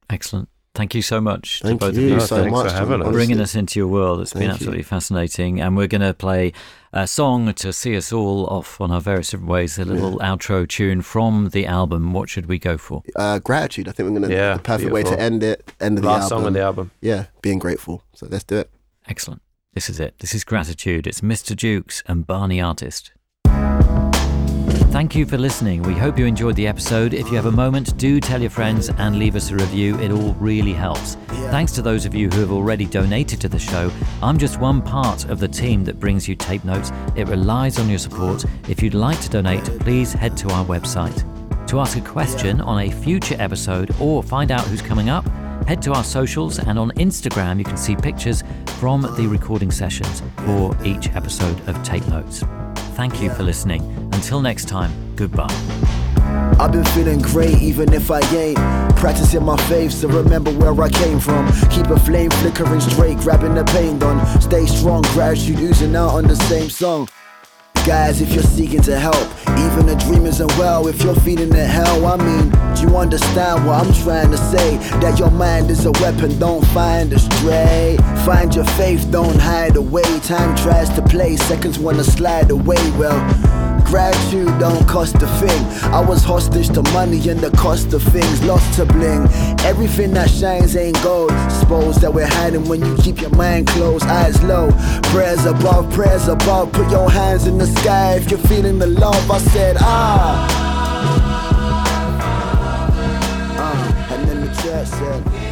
Excellent. Thank you so much Thank to both you of you so thanks much for having Tom, us. bringing us into your world. It's been Thank you. absolutely fascinating. And we're going to play a song to see us all off on our various different ways, a little outro tune from the album. What should we go for? Uh, gratitude. I think we're gonna Yeah, the perfect way to end it. End of last the song album. on the album Yeah, being grateful. So let's do it. Excellent. This is it. This is Gratitude. It's Mr. Jukes and Barney Artist. Thank you for listening. We hope you enjoyed the episode. If you have a moment, do tell your friends and leave us a review. It all really helps. Thanks to those of you who have already donated to the show. I'm just one part of the team that brings you tape notes. It relies on your support. If you'd like to donate, please head to our website. To ask a question on a future episode or find out who's coming up, head to our socials and on Instagram you can see pictures from the recording sessions for each episode of Tape Notes. Thank you for listening. Until next time, goodbye. I've been feeling great even if I ain't Practicing my faith remember where I came from Keep a flame flickering straight, grabbing the pain done Stay strong, gratitude oozing out on the same song Guys, if you're seeking to help, even a dream isn't well if you're feeling the hell. I mean, do you understand what I'm trying to say? That your mind is a weapon, don't find a stray. Find your faith, don't hide away. Time tries to play, seconds wanna slide away. Well, Gratitude don't cost a thing. I was hostage to money and the cost of things, lost to bling. Everything that shines ain't gold. Suppose that we're hiding when you keep your mind closed, eyes low. Prayers above, prayers above. Put your hands in the sky if you're feeling the love. I said, ah. Uh, and then the church said,